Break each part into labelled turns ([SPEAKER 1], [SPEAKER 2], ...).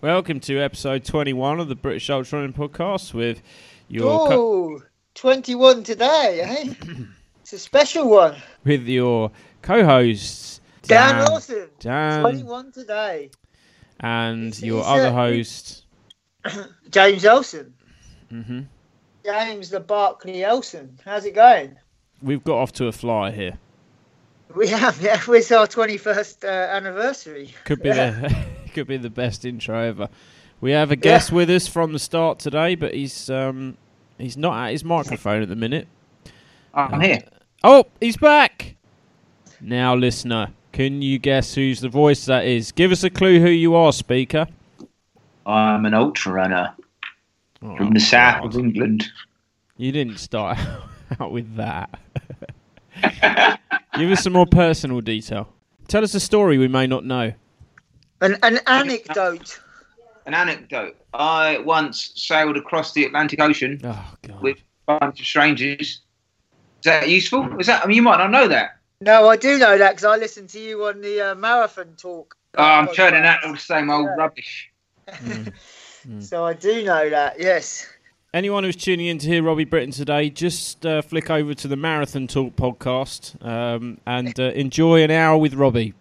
[SPEAKER 1] Welcome to episode 21 of the British Ultra Running Podcast with your co-
[SPEAKER 2] Oh, 21 today, eh? it's a special one.
[SPEAKER 1] with your co-hosts
[SPEAKER 2] Dan, Lawson,
[SPEAKER 1] Dan
[SPEAKER 2] 21 today.
[SPEAKER 1] and
[SPEAKER 2] It's-
[SPEAKER 1] your
[SPEAKER 2] it's,
[SPEAKER 1] other
[SPEAKER 2] uh,
[SPEAKER 1] host.
[SPEAKER 2] James Elson.
[SPEAKER 1] hmm
[SPEAKER 2] James the Barkley Elson. How's it going?
[SPEAKER 1] We've got off to a fly here.
[SPEAKER 2] We have, yeah. It's our 21st uh, anniversary.
[SPEAKER 1] Could be could be the best intro ever. We have a guest with us from the start today, but he's um he's not at his microphone at the minute.
[SPEAKER 3] I'm here.
[SPEAKER 1] Oh, he's back. Now, listener, can you guess whose the voice that is? Give us a clue who you are, speaker.
[SPEAKER 3] I'm an ultra runner
[SPEAKER 1] Oh,
[SPEAKER 3] from the south of England.
[SPEAKER 1] You didn't start out with that. Give us some more personal detail. Tell us a story we may not know.
[SPEAKER 2] An, an anecdote.
[SPEAKER 3] An anecdote. I once sailed across the Atlantic Ocean
[SPEAKER 1] Oh God.
[SPEAKER 3] with a bunch of strangers. Is that useful? Is that? I mean, you might not know that.
[SPEAKER 2] No, I do know that because I listened to you on the uh, marathon talk.
[SPEAKER 3] Oh, I'm
[SPEAKER 2] podcast.
[SPEAKER 3] turning out all the same old
[SPEAKER 2] Yeah.
[SPEAKER 3] rubbish.
[SPEAKER 1] Mm.
[SPEAKER 2] So I do know that, yes.
[SPEAKER 1] Anyone who's tuning in to hear Robbie Britton today, just uh, flick over to the Marathon Talk podcast um, and uh, enjoy an hour with Robbie.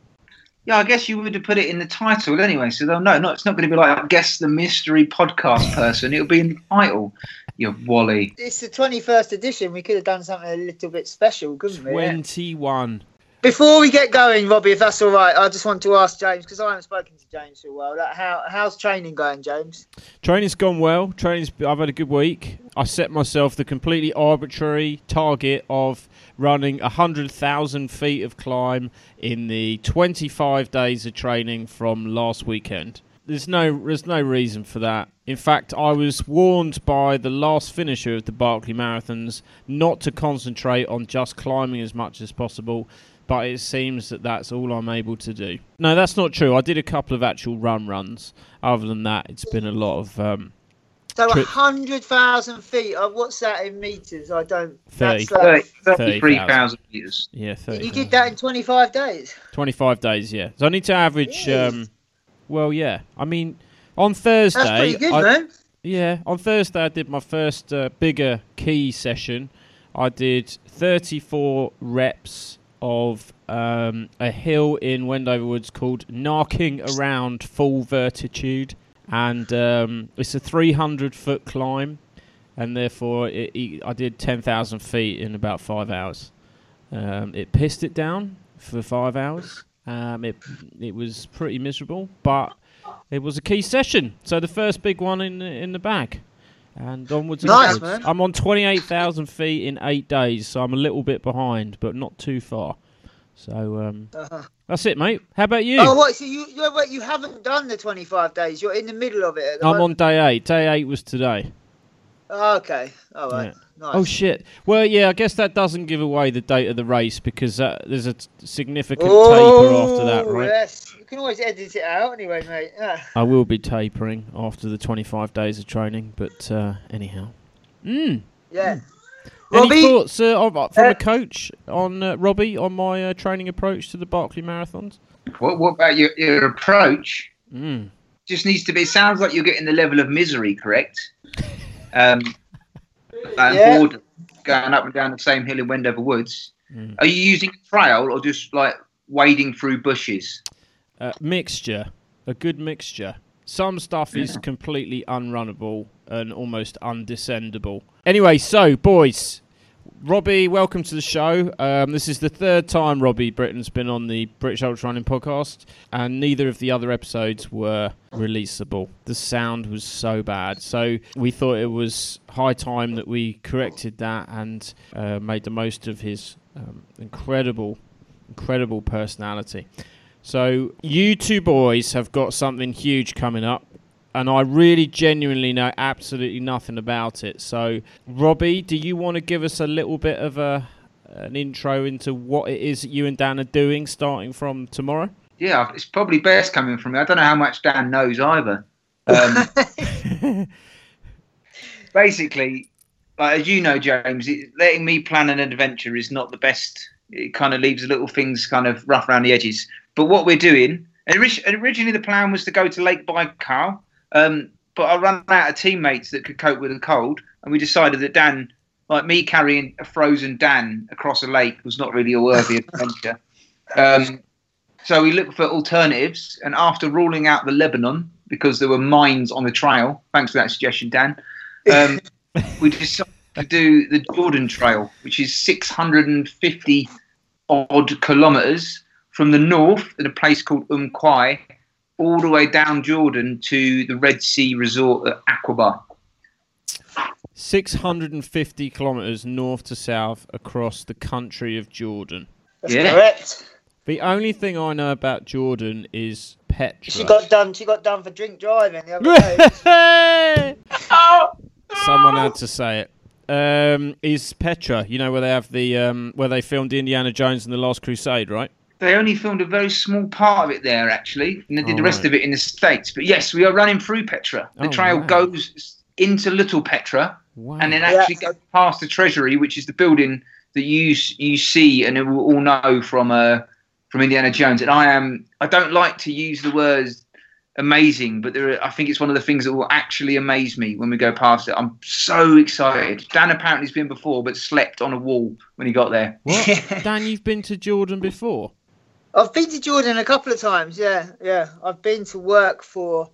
[SPEAKER 3] Yeah, I guess you would have put it in the title anyway, so they'll know. No, it's not going to be like I guess the mystery podcast person. It'll be in the title. You Wally.
[SPEAKER 2] It's the 21st edition. We could have done something a little bit special, couldn't we?
[SPEAKER 1] Twenty-one.
[SPEAKER 2] Before we get going, Robbie, if that's all right, I just want to ask James because I haven't spoken to James for a while. Like, how how's training going, James?
[SPEAKER 1] Training's gone well. Training's. I've had a good week. I set myself the completely arbitrary target of running hundred thousand feet of climb in the twenty-five days of training from last weekend. There's no, there's no reason for that. In fact, I was warned by the last finisher of the Barkley Marathons not to concentrate on just climbing as much as possible. But it seems that that's all I'm able to do. No, that's not true. I did a couple of actual run runs. Other than that, it's been a lot of um,
[SPEAKER 2] So a
[SPEAKER 1] Trip.
[SPEAKER 2] hundred thousand feet. Uh, what's that in meters? I don't.
[SPEAKER 1] Thirty.
[SPEAKER 2] That's like,
[SPEAKER 3] 33,000 metres.
[SPEAKER 1] Yeah, 30.
[SPEAKER 2] you did that in twenty five days.
[SPEAKER 1] 25 days, yeah. So I need to average. Um, well, yeah. I mean, on Thursday.
[SPEAKER 2] That's pretty good,
[SPEAKER 1] I-
[SPEAKER 2] man.
[SPEAKER 1] Yeah, on Thursday I did my first uh, bigger key session. I did 34 reps of um, a hill in Wendover Woods called Knocking Around Full Vertitude. And um, it's a 300 foot climb. And therefore, it, it, I did 10,000 feet in about five hours. Um, it pissed it down for five hours. Um, it, it was pretty miserable, but it was a key session. So the first big one in in the bag. And onwards and
[SPEAKER 2] Nice,
[SPEAKER 1] upwards.
[SPEAKER 2] man.
[SPEAKER 1] I'm on 28,000 feet in eight days, so I'm a little bit behind, but not too far. So um,
[SPEAKER 2] Uh-huh.
[SPEAKER 1] that's it, mate. How about you?
[SPEAKER 2] Oh, what? So you you, wait, you haven't done the twenty five days. You're in the middle of it. At the
[SPEAKER 1] I'm on day eight. Day eight was today.
[SPEAKER 2] Oh, okay. All right. Nice.
[SPEAKER 1] Oh shit! Well, yeah, I guess that doesn't give away the date of the race because uh, there's a t- significant taper after that,
[SPEAKER 2] Oh,
[SPEAKER 1] right?
[SPEAKER 2] Yes. You can always edit it out anyway, mate. Yeah.
[SPEAKER 1] I will be tapering after the 25 days of training, but uh, anyhow. Mm.
[SPEAKER 2] Yeah.
[SPEAKER 1] Any
[SPEAKER 2] Robbie?
[SPEAKER 1] thoughts uh, of, from
[SPEAKER 2] Uh,
[SPEAKER 1] a coach on uh, Robbie on my uh, training approach to the Barkley Marathons?
[SPEAKER 3] What, what about your, your approach?
[SPEAKER 1] Mm.
[SPEAKER 3] just needs to be. It sounds like you're getting the level of misery correct. Um, and
[SPEAKER 2] Yeah.
[SPEAKER 3] boredom, going up and down the same hill in Wendover Woods.
[SPEAKER 1] Mm.
[SPEAKER 3] Are you using a trail or just like wading through bushes?
[SPEAKER 1] Uh, mixture, a good mixture. Some stuff is completely unrunnable and almost undescendable. Anyway, so boys, Robbie, welcome to the show. Um, this is the third time Robbie Britton's been on the British Ultra Running podcast, and neither of the other episodes were releasable. The sound was so bad, so we thought it was high time that we corrected that and uh, made the most of his um, incredible, incredible personality. So you two boys have got something huge coming up, and I really genuinely know absolutely nothing about it. So Robbie, do you want to give us a little bit of a an intro into what it is that you and Dan are doing starting from tomorrow?
[SPEAKER 3] Yeah, it's probably best coming from me. I don't know how much Dan knows either. Um, basically, like, as you know, James, it, letting me plan an adventure is not the best. It kind of leaves little things kind of rough around the edges. But what we're doing, orig- originally the plan was to go to Lake Baikal, Um, but I ran out of teammates that could cope with the cold, and we decided that Dan, like me carrying a frozen Dan across a lake, was not really a worthy adventure. Um, so we looked for alternatives, and after ruling out the Lebanon because there were mines on the trail, thanks for that suggestion, Dan. Um, we decided to do the Jordan Trail, which is 650 odd kilometres from the north at a place called Umm Quai all the way down Jordan to the Red Sea resort at Aqaba.
[SPEAKER 1] 650 kilometres north to south across the country of Jordan.
[SPEAKER 2] That's
[SPEAKER 3] Yeah.
[SPEAKER 2] correct.
[SPEAKER 1] The only thing I know about Jordan is Petra.
[SPEAKER 2] She got done. She got done for drink driving the other day.
[SPEAKER 1] Someone had to say it. Um, is Petra? You know where they have the um, where they filmed Indiana Jones and the Last Crusade, right?
[SPEAKER 3] They only filmed a very small part of it there, actually, and they did
[SPEAKER 1] Oh,
[SPEAKER 3] the rest
[SPEAKER 1] right.
[SPEAKER 3] of it in the States. But yes, we are running through Petra. The
[SPEAKER 1] Oh,
[SPEAKER 3] trail
[SPEAKER 1] wow.
[SPEAKER 3] goes into Little Petra
[SPEAKER 1] Wow.
[SPEAKER 3] and then
[SPEAKER 2] Yeah.
[SPEAKER 3] actually goes past the Treasury, which is the building that you you see and we all know from uh, from Indiana Jones. And I am I don't like to use the words amazing, but there are, I think it's one of the things that will actually amaze me when we go past it. I'm so excited. Dan apparently has been before, but slept on a wall when he got there.
[SPEAKER 1] what? Dan, you've been to Jordan before?
[SPEAKER 2] I've been to Jordan a couple of times. Yeah, yeah. I've been to work for.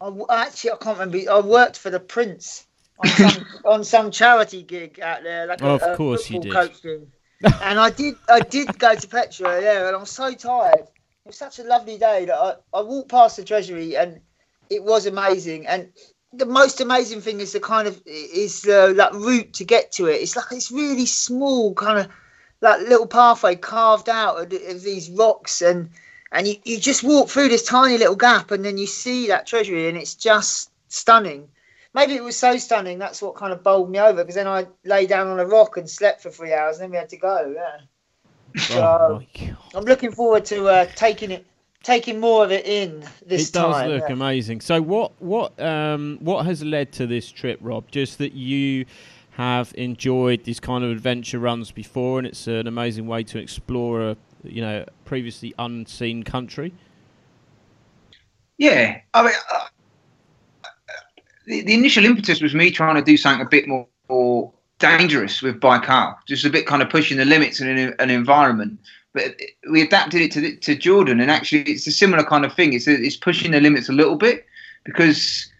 [SPEAKER 2] I actually, I can't remember. I worked for the Prince on some, on some charity gig out there, like a,
[SPEAKER 1] Of
[SPEAKER 2] a
[SPEAKER 1] course you
[SPEAKER 2] football
[SPEAKER 1] did.
[SPEAKER 2] coaching. and I did, I did go to Petra, yeah, and I'm so tired. It was such a lovely day that I, I walked past the Treasury and it was amazing. And the most amazing thing is the kind of is the that route to get to it. It's like it's really small, kind of like little pathway carved out of, of these rocks and and you, you just walk through this tiny little gap and then you see that treasury and it's just stunning maybe it was so stunning that's what kind of bowled me over because then i lay down on a rock and slept for three hours and then we had to go yeah
[SPEAKER 1] Oh
[SPEAKER 2] So-
[SPEAKER 1] god!
[SPEAKER 2] i'm looking forward to uh, taking it taking more of it in this
[SPEAKER 1] It does
[SPEAKER 2] time
[SPEAKER 1] look
[SPEAKER 2] yeah.
[SPEAKER 1] amazing. So what what um what has led to this trip, Rob? Just that you have enjoyed these kind of adventure runs before, and it's an amazing way to explore a you know previously unseen country.
[SPEAKER 3] Yeah, I mean, uh, the, the initial impetus was me trying to do something a bit more, more dangerous with Baikal, just a bit kind of pushing the limits in an, an environment. But we adapted it to to Jordan, and actually, it's a similar kind of thing. It's it's pushing the limits a little bit because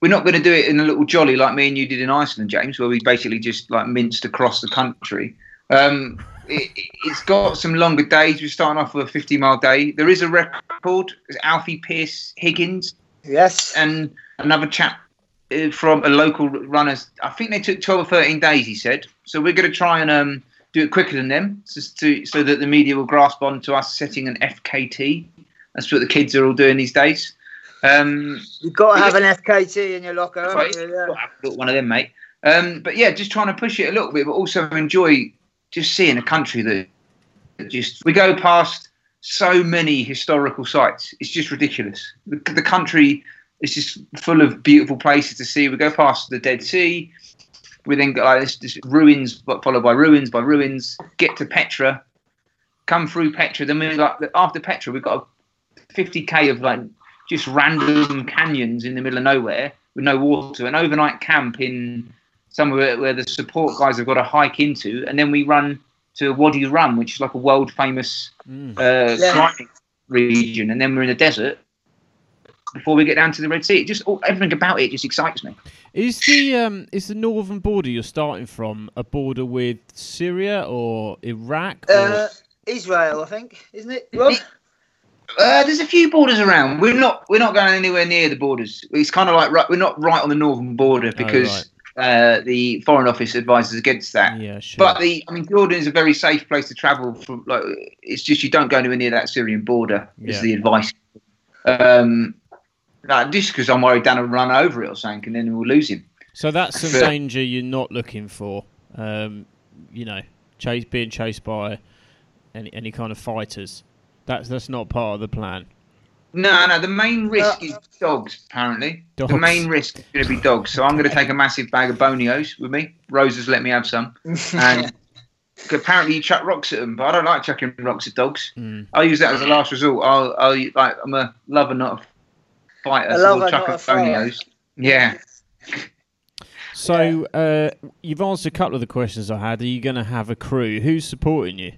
[SPEAKER 3] we're not going to do it in a little jolly like me and you did in Iceland, James, where we basically just like minced across the country. Um, it, it's got some longer days. We're starting off with a 50 mile day. There is a record. It's Alfie Pierce Higgins
[SPEAKER 2] yes
[SPEAKER 3] and another chap uh, from a local runner. I think they took 12 or 13 days, he said. So we're going to try and um, do it quicker than them just to, so that the media will grasp on to us setting an FKT. That's what the kids are all doing these days. Um,
[SPEAKER 2] you've got to have an fkt in your locker
[SPEAKER 3] Right.
[SPEAKER 2] you? Yeah.
[SPEAKER 3] Got to have a one of them, mate. Um, but yeah, just trying to push it a little bit, but also enjoy just seeing a country that just we go past so many historical sites. It's just ridiculous. The, the country is just full of beautiful places to see. We go past the Dead Sea. We then go like this, this ruins, but followed by ruins, by ruins. Get to Petra, come through Petra. Then we like after Petra, we've got a 50k of like just random canyons in the middle of nowhere with no water, an overnight camp in somewhere where the support guys have got to hike into, and then we run to Wadi Rum, which is like a world famous
[SPEAKER 1] Mm.
[SPEAKER 3] uh,
[SPEAKER 2] Yeah.
[SPEAKER 3] climbing region, and then we're in the desert before we get down to the Red Sea. It just all, everything about it just excites me.
[SPEAKER 1] Is the um is the northern border you're starting from a border with Syria or Iraq? Or...
[SPEAKER 2] Uh, israel i think isn't it Rob?
[SPEAKER 3] Uh, there's a few borders around. We're not we're not going anywhere near the borders. It's kind of like right, we're not right on the northern border because uh, the Foreign Office advises against that.
[SPEAKER 1] yeah, sure.
[SPEAKER 3] But the, I mean, Jordan is a very safe place to travel. From like, it's just you don't go anywhere near that Syrian border. Is
[SPEAKER 1] Yeah.
[SPEAKER 3] the advice. Um, like, just because I'm worried Dan will run over it or something, and then we'll lose him.
[SPEAKER 1] so that's some danger you're not looking for. Um, you know, chase being chased by any any kind of fighters. That's that's not part of the plan.
[SPEAKER 3] No, no. The main risk
[SPEAKER 2] Uh,
[SPEAKER 3] is dogs. Apparently,
[SPEAKER 1] Dogs.
[SPEAKER 3] the main risk is going to be dogs. So I'm going to take a massive bag of bonios with me. Rose has let me have some, and apparently you chuck rocks at them, but I don't like chucking rocks at dogs.
[SPEAKER 1] Mm.
[SPEAKER 3] I'll use that as a last resort. I'll, I'll like, I'm a lover, not a fighter.
[SPEAKER 2] I
[SPEAKER 3] so
[SPEAKER 2] love
[SPEAKER 3] we'll chuck
[SPEAKER 2] not
[SPEAKER 3] her
[SPEAKER 2] a fighter.
[SPEAKER 3] fonios. Yeah.
[SPEAKER 1] So uh, you've answered a couple of the questions I had. Are you going to have a crew? Who's supporting you?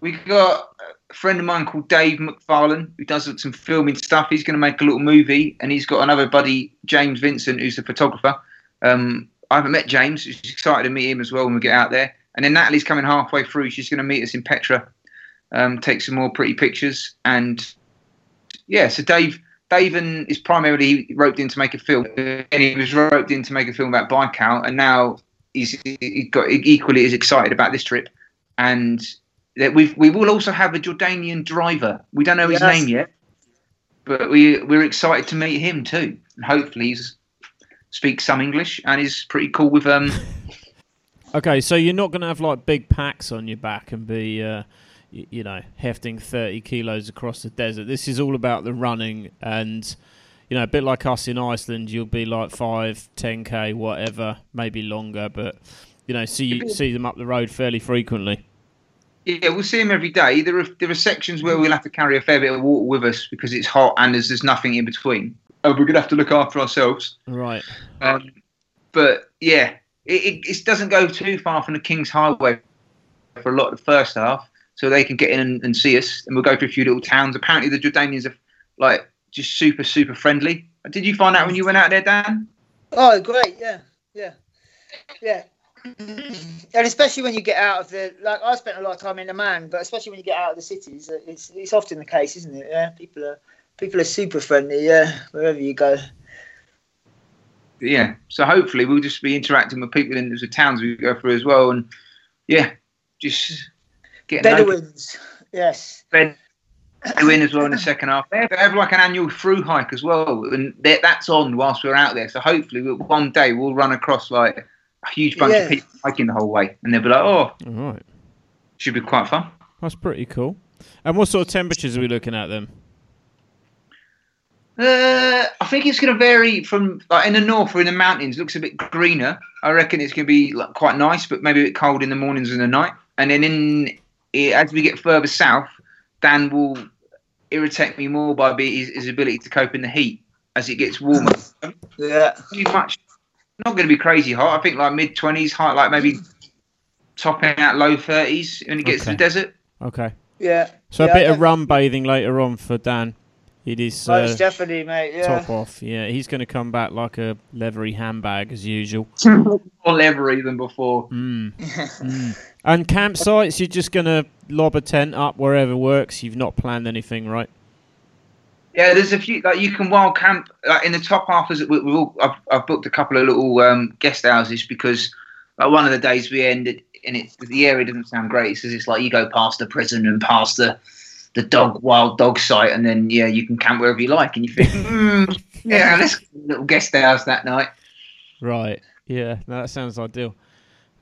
[SPEAKER 3] We got a friend of mine called Dave McFarlane who does some filming stuff. He's going to make a little movie, and he's got another buddy, James Vincent, who's a photographer. Um, I haven't met James. She's excited to meet him as well when we get out there. And then Natalie's coming halfway through. She's going to meet us in Petra, um, take some more pretty pictures, and yeah. So Dave, Dave and is primarily roped in to make a film, and he was roped in to make a film about bike Baikal, and now he's he got equally as excited about this trip, and that we we will also have a Jordanian driver. We don't know his
[SPEAKER 2] Yes.
[SPEAKER 3] name yet, but we we're excited to meet him too. And hopefully, he speaks some English and is pretty cool with um.
[SPEAKER 1] Okay, so you're not going to have like big packs on your back and be, uh, y- you know, hefting 30 kilos across the desert. This is all about the running, and you know, a bit like us in Iceland, you'll be like five, 10k, whatever, maybe longer, but you know, see see them up the road fairly frequently.
[SPEAKER 3] Yeah, we'll see him every day. There are there are sections where we'll have to carry a fair bit of water with us because it's hot and there's there's nothing in between. And we're gonna have to look after ourselves.
[SPEAKER 1] Right.
[SPEAKER 3] Um, but yeah, it, it, it doesn't go too far from the King's Highway for a lot of the first half, so they can get in and, and see us. And we'll go through a few little towns. Apparently, the Jordanians are like just super super friendly. Did you find out when you went out there, Dan?
[SPEAKER 2] Oh, great! Yeah, yeah, yeah. And especially when you get out of the like, I spent a lot of time in the man, but especially when you get out of the cities, uh, it's it's often the case, isn't it? Yeah, people are people are super friendly. Yeah, wherever you go.
[SPEAKER 3] yeah, so hopefully we'll just be interacting with people in the towns we go through as well, and yeah, just getting
[SPEAKER 2] Bedouins. Yes.
[SPEAKER 3] Bedouin as well in the second half. They have, like an annual through hike as well, and that's on whilst we're out there. So hopefully we'll, one day we'll run across like a huge bunch
[SPEAKER 2] Yeah.
[SPEAKER 3] of people hiking the whole way, and they'll be like, "Oh,
[SPEAKER 1] All right.
[SPEAKER 3] should be quite fun."
[SPEAKER 1] That's pretty cool. And what sort of temperatures are we looking at then?
[SPEAKER 3] Uh, I think it's going to vary from like in the north or in the mountains. Looks a bit greener. I reckon it's going to be like, quite nice, but maybe a bit cold in the mornings and the night. And then in as we get further south, Dan will irritate me more by his, his ability to cope in the heat as it gets warmer.
[SPEAKER 2] Yeah.
[SPEAKER 3] Too much. Not going to be crazy hot. I think like mid twenties, hot like maybe topping out low thirties when it gets to the desert.
[SPEAKER 1] Okay.
[SPEAKER 2] Yeah.
[SPEAKER 1] So
[SPEAKER 2] Yeah,
[SPEAKER 1] a bit
[SPEAKER 2] I
[SPEAKER 1] of rum bathing later on for Dan. It is uh,
[SPEAKER 2] Most definitely, mate. Yeah.
[SPEAKER 1] top off. Yeah, he's going to come back like a leathery handbag as usual.
[SPEAKER 3] More leathery than before.
[SPEAKER 1] Mm. Mm. And campsites, you're just going to lob a tent up wherever works. You've not planned anything, right?
[SPEAKER 3] Yeah, there's a few like you can wild camp like in the top half. Is we, we all, I've, I've booked a couple of little um, guest houses because like one of the days we ended and it the area doesn't sound great because it's like you go past the prison and past the the dog wild dog site and then yeah you can camp wherever you like and you think mm, yeah let's get a little guest house that night.
[SPEAKER 1] Right. Yeah, no, that sounds ideal.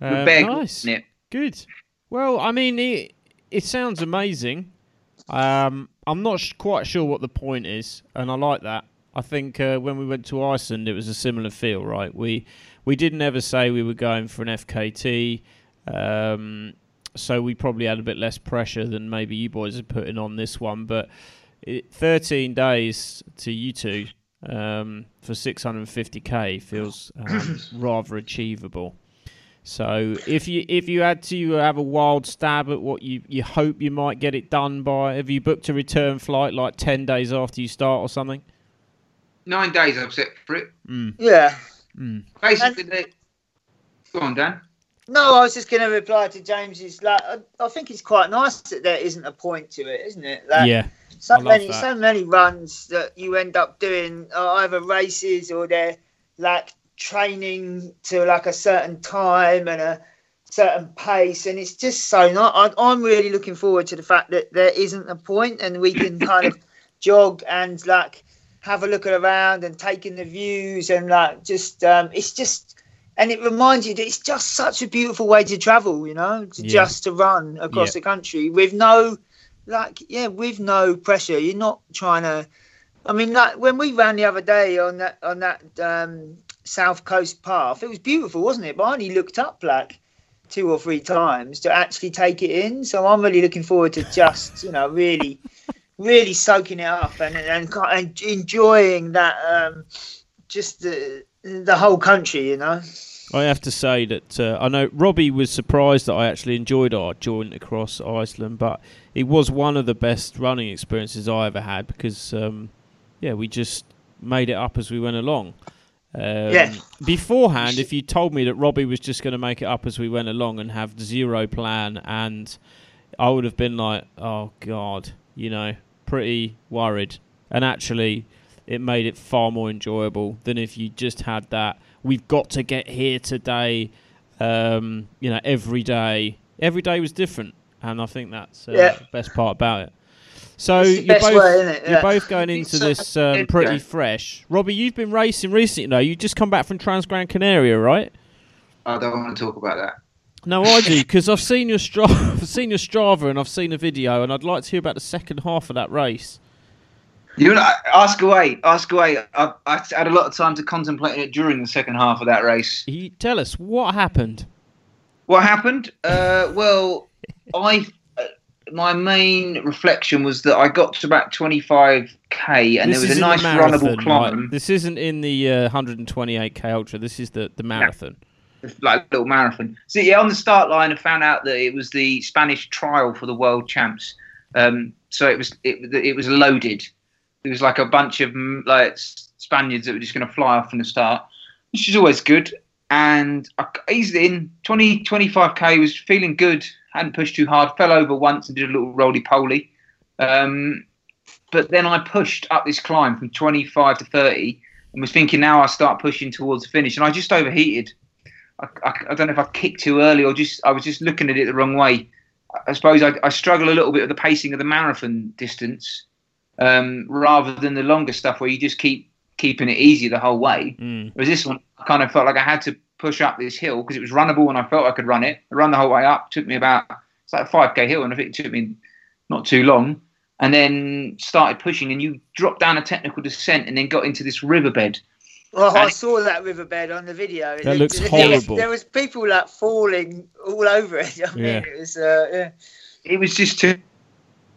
[SPEAKER 1] Uh, nice.
[SPEAKER 3] Grylls in it.
[SPEAKER 1] Good. Well, I mean, it, it sounds amazing. Um, I'm not sh- quite sure what the point is, and I like that. I think uh, when we went to Iceland, it was a similar feel, right? We we didn't ever say we were going for an FKT, um, so we probably had a bit less pressure than maybe you boys are putting on this one. But it, 13 days to you two um, for 650k feels um, rather achievable. So if you if you had to have a wild stab at what you, you hope you might get it done by, have you booked a return flight like ten days after you start or something?
[SPEAKER 3] Nine days I've set for it.
[SPEAKER 1] Mm,
[SPEAKER 2] Yeah.
[SPEAKER 1] mm.
[SPEAKER 3] Basically, they, go on, Dan.
[SPEAKER 2] No, I was just going to reply to James's. Like, I, I think it's quite nice that there isn't a point to it, isn't it? Like,
[SPEAKER 1] yeah,
[SPEAKER 2] so
[SPEAKER 1] I love
[SPEAKER 2] many,
[SPEAKER 1] that.
[SPEAKER 2] so many runs that you end up doing are either races or they're like training to like a certain time and a certain pace, and it's just so not. I, I'm really looking forward to the fact that there isn't a point, and we can kind of jog and like have a look around and take in the views and like just um, it's just and it reminds you that it's just such a beautiful way to travel you know to
[SPEAKER 1] Yeah.
[SPEAKER 2] just to run across
[SPEAKER 1] Yeah.
[SPEAKER 2] the country with no like yeah with no pressure you're not trying to i mean like when we ran the other day on that on that um south coast path it was beautiful wasn't it but i only looked up like two or three times to actually take it in so i'm really looking forward to just you know really really soaking it up and and, and enjoying that um, just the the whole country, you know.
[SPEAKER 1] I have to say that uh, I know Robbie was surprised that I actually enjoyed our joint across Iceland, but it was one of the best running experiences I ever had because, um, yeah, we just made it up as we went along. Um,
[SPEAKER 2] Yeah.
[SPEAKER 1] Beforehand, if you told me that Robbie was just going to make it up as we went along and have zero plan, and I would have been like, oh god, you know, pretty worried. And actually, it made it far more enjoyable than if you just had that. We've got to get here today. Um, you know, every day, every day was different, and I think that's uh,
[SPEAKER 2] Yeah.
[SPEAKER 1] the best part about it. So you're both
[SPEAKER 2] way, isn't
[SPEAKER 1] you're both going into this um, pretty
[SPEAKER 3] Yeah.
[SPEAKER 1] fresh. Robbie, you've been racing recently. though. you just come back from Trans Gran Canaria, right?
[SPEAKER 3] I don't want to talk about that.
[SPEAKER 1] No, I do because I've seen your Strava, I've seen your Strava, and I've seen a video, and I'd like to hear about the second half of that race.
[SPEAKER 3] You know, ask away, ask away. I, I had a lot of time to contemplate it during the second half of that race.
[SPEAKER 1] You tell us what happened.
[SPEAKER 3] What happened? Uh, well, I my main reflection was that I got to about 25k, and
[SPEAKER 1] this
[SPEAKER 3] there was a nice
[SPEAKER 1] the
[SPEAKER 3] runnable
[SPEAKER 1] marathon,
[SPEAKER 3] climb,
[SPEAKER 1] right? This isn't in the uh, 128k ultra. This is the the marathon.
[SPEAKER 3] like a little marathon. So yeah, on the start line, I found out that it was the Spanish trial for the world champs. Um, so it was it, it was loaded. It was like a bunch of like Spaniards that were just going to fly off from the start, which is always good. And eased in 20, 25k, was feeling good, hadn't pushed too hard, fell over once and did a little roly poly. Um, but then I pushed up this climb from 25 to 30 and was thinking now I start pushing towards the finish. And I just overheated. I, I, I don't know if I kicked too early or just I was just looking at it the wrong way. I suppose I, I struggle a little bit with the pacing of the marathon distance um, rather than the longer stuff where you just keep keeping it easy the whole way.
[SPEAKER 1] Mm.
[SPEAKER 3] Whereas this one, I kind of felt like I had to push up this hill because it was runnable and I felt I could run it. I ran the whole way up. took me about it's like a five k hill, and I think it took me not too long. And then started pushing, and you dropped down a technical descent, and then got into this riverbed.
[SPEAKER 2] Well, I
[SPEAKER 3] And-
[SPEAKER 2] saw that riverbed on the video.
[SPEAKER 1] That looks
[SPEAKER 2] there,
[SPEAKER 1] horrible.
[SPEAKER 2] There was people like falling all over it. I mean,
[SPEAKER 1] Yeah.
[SPEAKER 2] it was uh, yeah.
[SPEAKER 3] It was just too,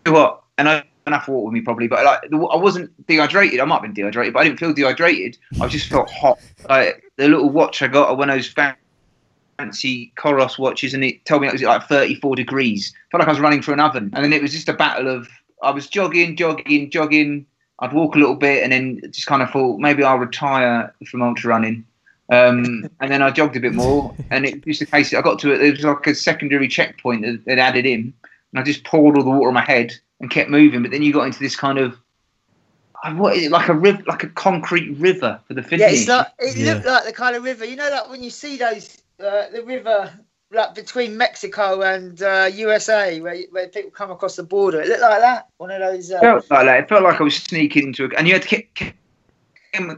[SPEAKER 3] too hot, and I had enough water with me probably, but like I wasn't dehydrated. I might have been dehydrated, but I didn't feel dehydrated. I just felt hot. Like the little watch I got, one of those fancy Coros watches, and it told me it was like 34 degrees. felt like I was running through an oven, and then it was just a battle of I was jogging, jogging, jogging. I'd walk a little bit, and then just kind of thought maybe I'll retire from ultra running. Um, and then I jogged a bit more, and it was just a case. I got to it. There was like a secondary checkpoint that they'd added in, and I just poured all the water on my head and kept moving. But then you got into this kind of uh, what is it like a river, like a concrete river for the
[SPEAKER 2] yeah,
[SPEAKER 3] finish.
[SPEAKER 2] it's like it
[SPEAKER 1] Yeah.
[SPEAKER 2] looked like the kind of river. You know, like when you see those uh, the river like between Mexico and uh, USA, where where people come across the border. It looked like that. One of those.
[SPEAKER 3] It
[SPEAKER 2] Uh,
[SPEAKER 3] felt like that. It felt like I was sneaking into a, and you had to keep, keep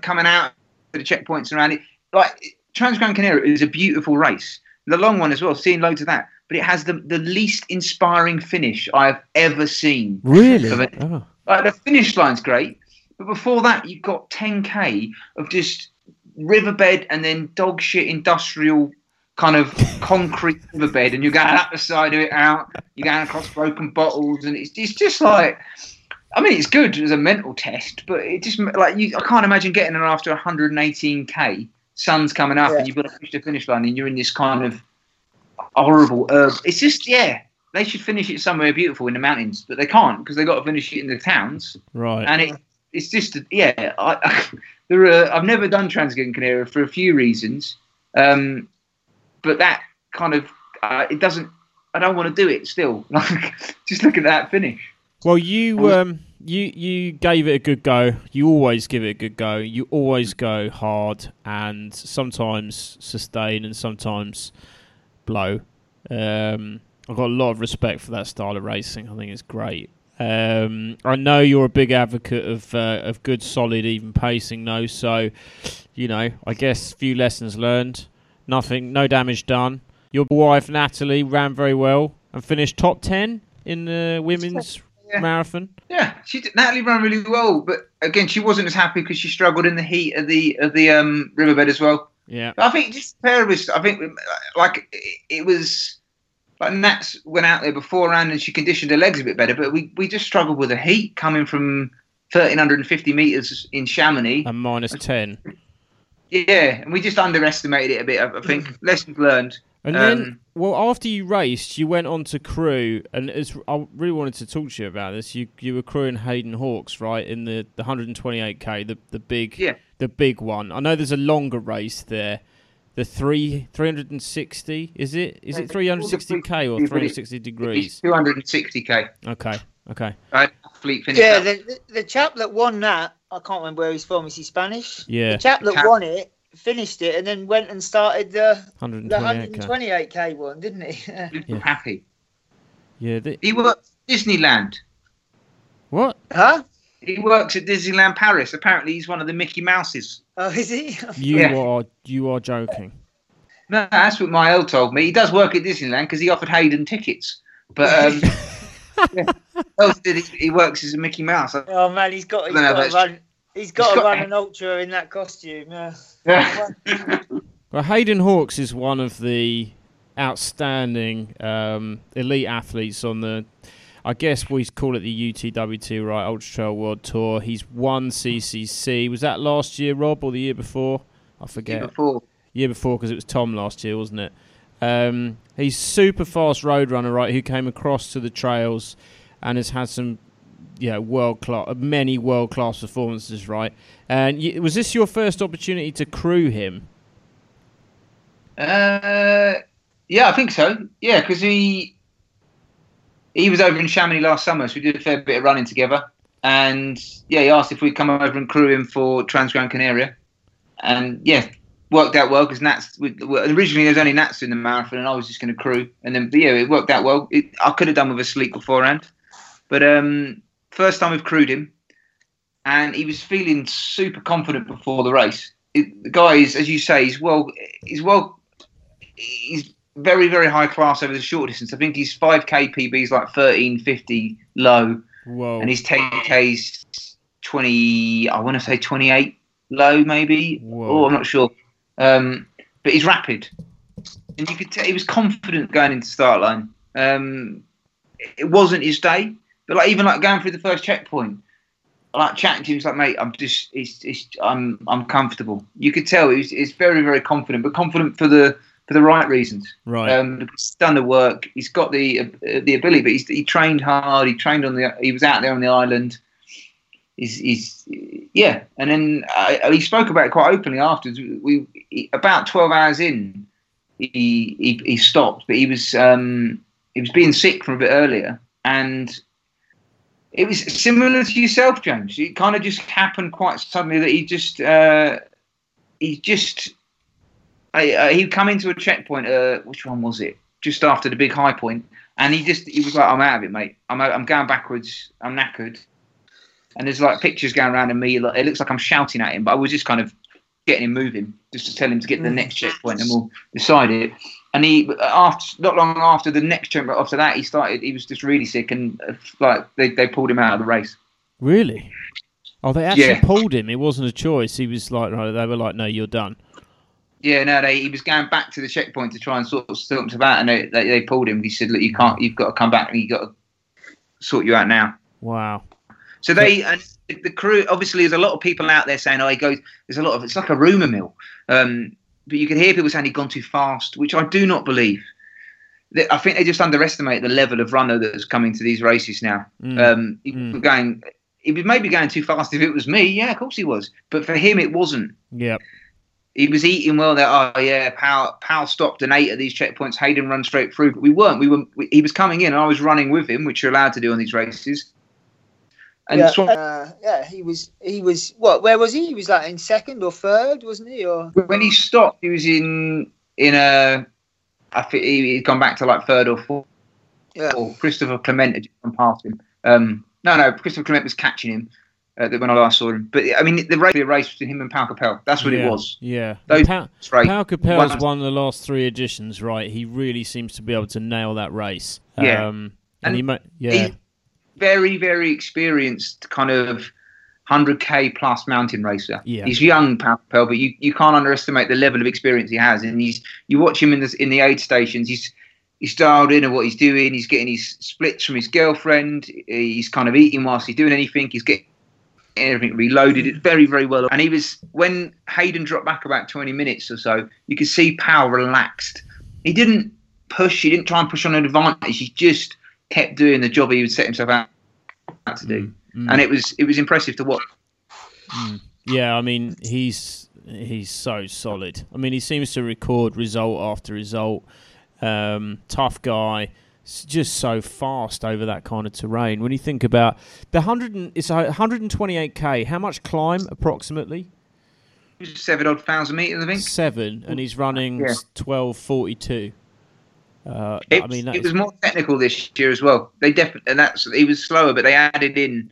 [SPEAKER 3] coming out to the checkpoints around it. Like Trans Gran Canaria is a beautiful race, the long one as well. Seeing loads of that, but it has the the least inspiring finish I've ever seen.
[SPEAKER 1] Really?
[SPEAKER 3] Of it.
[SPEAKER 1] Oh.
[SPEAKER 3] Like the finish line's great, but before that you've got 10k of just riverbed and then dog shit industrial kind of concrete riverbed, and you're going up the side of it out. You're going across broken bottles, and it's it's just like. I mean, it's good as a mental test, but it just like you. I can't imagine getting there after 118k. Sun's coming up,
[SPEAKER 2] Yeah.
[SPEAKER 3] and you've got to push the finish line, and you're in this kind of horrible. Uh, it's just yeah. They should finish it somewhere beautiful in the mountains, but they can't because they've got to finish it in the towns
[SPEAKER 1] Right.
[SPEAKER 3] and it, it's just yeah. I, there are, I've never done Trans Gran Canaria for a few reasons, um, but that kind of uh, it doesn't. I don't want to do it still. Like just look at that finish.
[SPEAKER 1] Well, you um, you you gave it a good go. You always give it a good go. You always go hard and sometimes sustain and sometimes blow. Um, I've got a lot of respect for that style of racing. I think it's great. Um, I know you're a big advocate of uh, of good, solid, even pacing, though. So, you know, I guess few lessons learned. Nothing, no damage done. Your wife Natalie ran very well and finished top ten in the women's
[SPEAKER 3] Yeah.
[SPEAKER 1] marathon.
[SPEAKER 3] Yeah, she did, Natalie ran really well, but again, she wasn't as happy because she struggled in the heat of the of the um, riverbed as well.
[SPEAKER 1] Yeah,
[SPEAKER 3] I think just pair of us. I think like it, was Like Nats went out there beforehand and she conditioned her legs a bit better, but we, we just struggled with the heat coming from 1350 meters in Chamonix.
[SPEAKER 1] And minus 10.
[SPEAKER 3] Yeah, and we just underestimated it a bit. I think lessons learned.
[SPEAKER 1] And then,
[SPEAKER 3] Um,
[SPEAKER 1] well, after you raced, you went on to crew, and it's, I really wanted to talk to you about this. You you were crewing Hayden Hawks, right, in the, the 128k, the the big
[SPEAKER 3] Yeah.
[SPEAKER 1] the big one. I know there's a longer race there, the three 360. Is it is it 360k or 360 degrees?
[SPEAKER 3] 260k.
[SPEAKER 1] Okay, okay,
[SPEAKER 3] Right? Fleet finished
[SPEAKER 2] Yeah, the, the, the chap that won that, I can't remember where he's from. Is he Spanish?
[SPEAKER 1] yeah,
[SPEAKER 2] The chap that
[SPEAKER 3] Chap-
[SPEAKER 2] won it finished it and then went and started the the
[SPEAKER 1] 128k.
[SPEAKER 2] 128k one, didn't he?
[SPEAKER 3] I'm
[SPEAKER 1] Yeah.
[SPEAKER 3] happy.
[SPEAKER 1] Yeah, the,
[SPEAKER 3] He works at Disneyland.
[SPEAKER 1] what?
[SPEAKER 2] huh?
[SPEAKER 3] He works at Disneyland Paris. Apparently, he's one of the Mickey Mouses.
[SPEAKER 2] Oh, is he?
[SPEAKER 1] You
[SPEAKER 3] Yeah.
[SPEAKER 1] are you are joking.
[SPEAKER 3] No, that's what my old told me. He does work at Disneyland because he offered Hayden tickets. But um, yeah. Else did he, he works as a Mickey Mouse.
[SPEAKER 2] oh man, he's got he's
[SPEAKER 3] No,
[SPEAKER 2] got
[SPEAKER 3] that's-
[SPEAKER 2] to run. He's got to
[SPEAKER 3] got-
[SPEAKER 2] run an ultra in that costume. Yeah.
[SPEAKER 1] Well, Hayden Hawks is one of the outstanding um, elite athletes on the, I guess we call it the UTWT, right? Ultra Trail World Tour. He's won CCC. Was that last year, Rob, or the year before? I forget.
[SPEAKER 3] Year before.
[SPEAKER 1] Year before, because it was Tom last year, wasn't it? Um, he's super fast road runner, right? Who came across to the trails and has had some, yeah, world class, many world class performances, right? And was this your first opportunity to crew him?
[SPEAKER 3] Uh, yeah, I think so. Yeah, because he he was over in Chamonix last summer, so we did a fair bit of running together. And yeah, he asked if we'd come over and crew him for Trans Gran Canaria. And yeah, worked out well because Nats we, originally there was only Nats in the marathon, and I was just going to crew. And then but yeah, it worked out well. It, I could have done with a sleep beforehand, but um, first time we've crewed him, and he was feeling super confident before the race. It, the guy is, as you say, he's well, he's well he's very very high class over the short distance. I think his 5k PB is like 1350 low,
[SPEAKER 1] Whoa.
[SPEAKER 3] and his 10k's 20. I want to say 28 low maybe.
[SPEAKER 1] Whoa.
[SPEAKER 3] Oh, I'm not sure. Um, but he's rapid, and you could tell he was confident going into start line. Um, it wasn't his day, but like even like going through the first checkpoint. Like chatting to him, he's like, mate, I'm just, it's, it's, I'm, I'm comfortable. You could tell he's, he's very, very confident, but confident for the, for the right reasons.
[SPEAKER 1] right.
[SPEAKER 3] Um, he's done the work. He's got the uh, the ability, but he's, he trained hard. He trained on the. He was out there on the island. He's, he's yeah, and then uh, he spoke about it quite openly afterwards. We he, about twelve hours in, he he, he stopped, but he was um, he was being sick from a bit earlier, and it was similar to yourself, James. It kind of just happened quite suddenly that he just uh, he just I, uh, he'd come into a checkpoint. Uh, which one was it? Just after the big high point, and he just he was like, "I'm out of it, mate. I'm out, I'm going backwards. I'm knackered." And there's like pictures going around of me. It looks like I'm shouting at him, but I was just kind of getting him moving, just to tell him to get to the next checkpoint, and we'll decide it. And he after not long after the next checkpoint, after that, he started. He was just really sick, and uh, like they, they pulled him out of the race.
[SPEAKER 1] Really? Oh, they actually
[SPEAKER 3] Yeah.
[SPEAKER 1] pulled him. It wasn't a choice. He was like, right, they were like, no, you're done.
[SPEAKER 3] Yeah, no, they, he was going back to the checkpoint to try and sort of sort him out, and they, they, they pulled him. He said, "Look, you can't. You've got to come back, and you got to sort you out now."
[SPEAKER 1] Wow.
[SPEAKER 3] So they and the crew. Obviously, there's a lot of people out there saying, "Oh, he goes." There's a lot of. It's like a rumor mill. Um, but you can hear people saying he'd gone too fast, which I do not believe. They- I think they just underestimate the level of runner that's coming to these races now.
[SPEAKER 1] Mm.
[SPEAKER 3] Um, he
[SPEAKER 1] Mm.
[SPEAKER 3] was going. He was maybe going too fast if it was me. Yeah, of course he was. But for him, it wasn't
[SPEAKER 1] Yep.
[SPEAKER 3] he was eating well there. Oh yeah, Pau, Pau stopped and ate at these checkpoints. Hayden run straight through, but we weren't. We were. We, he was coming in, and I was running with him, which you're allowed to do on these races. And
[SPEAKER 2] yeah,
[SPEAKER 3] Swan-
[SPEAKER 2] uh, yeah, he was. He was. What? Where was he? He was like in second or third, wasn't he? Or
[SPEAKER 3] when he stopped, he was in in a. I think he, he'd gone back to like third or fourth.
[SPEAKER 2] yeah,
[SPEAKER 3] Or Christopher Clement had just gone past him. Um, no, no, Christopher Clement was catching him uh, when I last saw him. But I mean, the race, the race between him and Pau Capell. That's what
[SPEAKER 1] yeah.
[SPEAKER 3] it was.
[SPEAKER 1] Yeah.
[SPEAKER 3] Those-
[SPEAKER 1] Pa-
[SPEAKER 3] That's right.
[SPEAKER 1] Pau Capell's
[SPEAKER 3] One-
[SPEAKER 1] won the last three editions, right? He really seems to be able to nail that race.
[SPEAKER 3] Yeah.
[SPEAKER 1] Um, and,
[SPEAKER 3] And
[SPEAKER 1] he ma- yeah.
[SPEAKER 3] He's very, very experienced, kind of 100k plus mountain racer.
[SPEAKER 1] Yeah.
[SPEAKER 3] He's young, Pau but you, you can't underestimate the level of experience he has. And he's you watch him in the in the aid stations. He's he's dialed in on what he's doing. He's getting his splits from his girlfriend. He's kind of eating whilst he's doing anything. He's getting everything reloaded. It's very, very well. And he was when Hayden dropped back about 20 minutes or so, you could see Pau relaxed. He didn't push. He didn't try and push on an advantage. He just kept doing the job he would set himself out to do,
[SPEAKER 1] Mm.
[SPEAKER 3] and it was it was impressive to watch.
[SPEAKER 1] Yeah, I mean he's he's so solid. I mean he seems to record result after result. Um, tough guy, just so fast over that kind of terrain. When you think about the hundred, and, it's a 128k. How much climb approximately?
[SPEAKER 3] Seven odd thousand meters, I think.
[SPEAKER 1] Seven, and he's running
[SPEAKER 3] Yeah.
[SPEAKER 1] 1242. Uh,
[SPEAKER 3] It,
[SPEAKER 1] I mean,
[SPEAKER 3] it was more technical this year as well. They definitely, and that's he was slower, but they added in.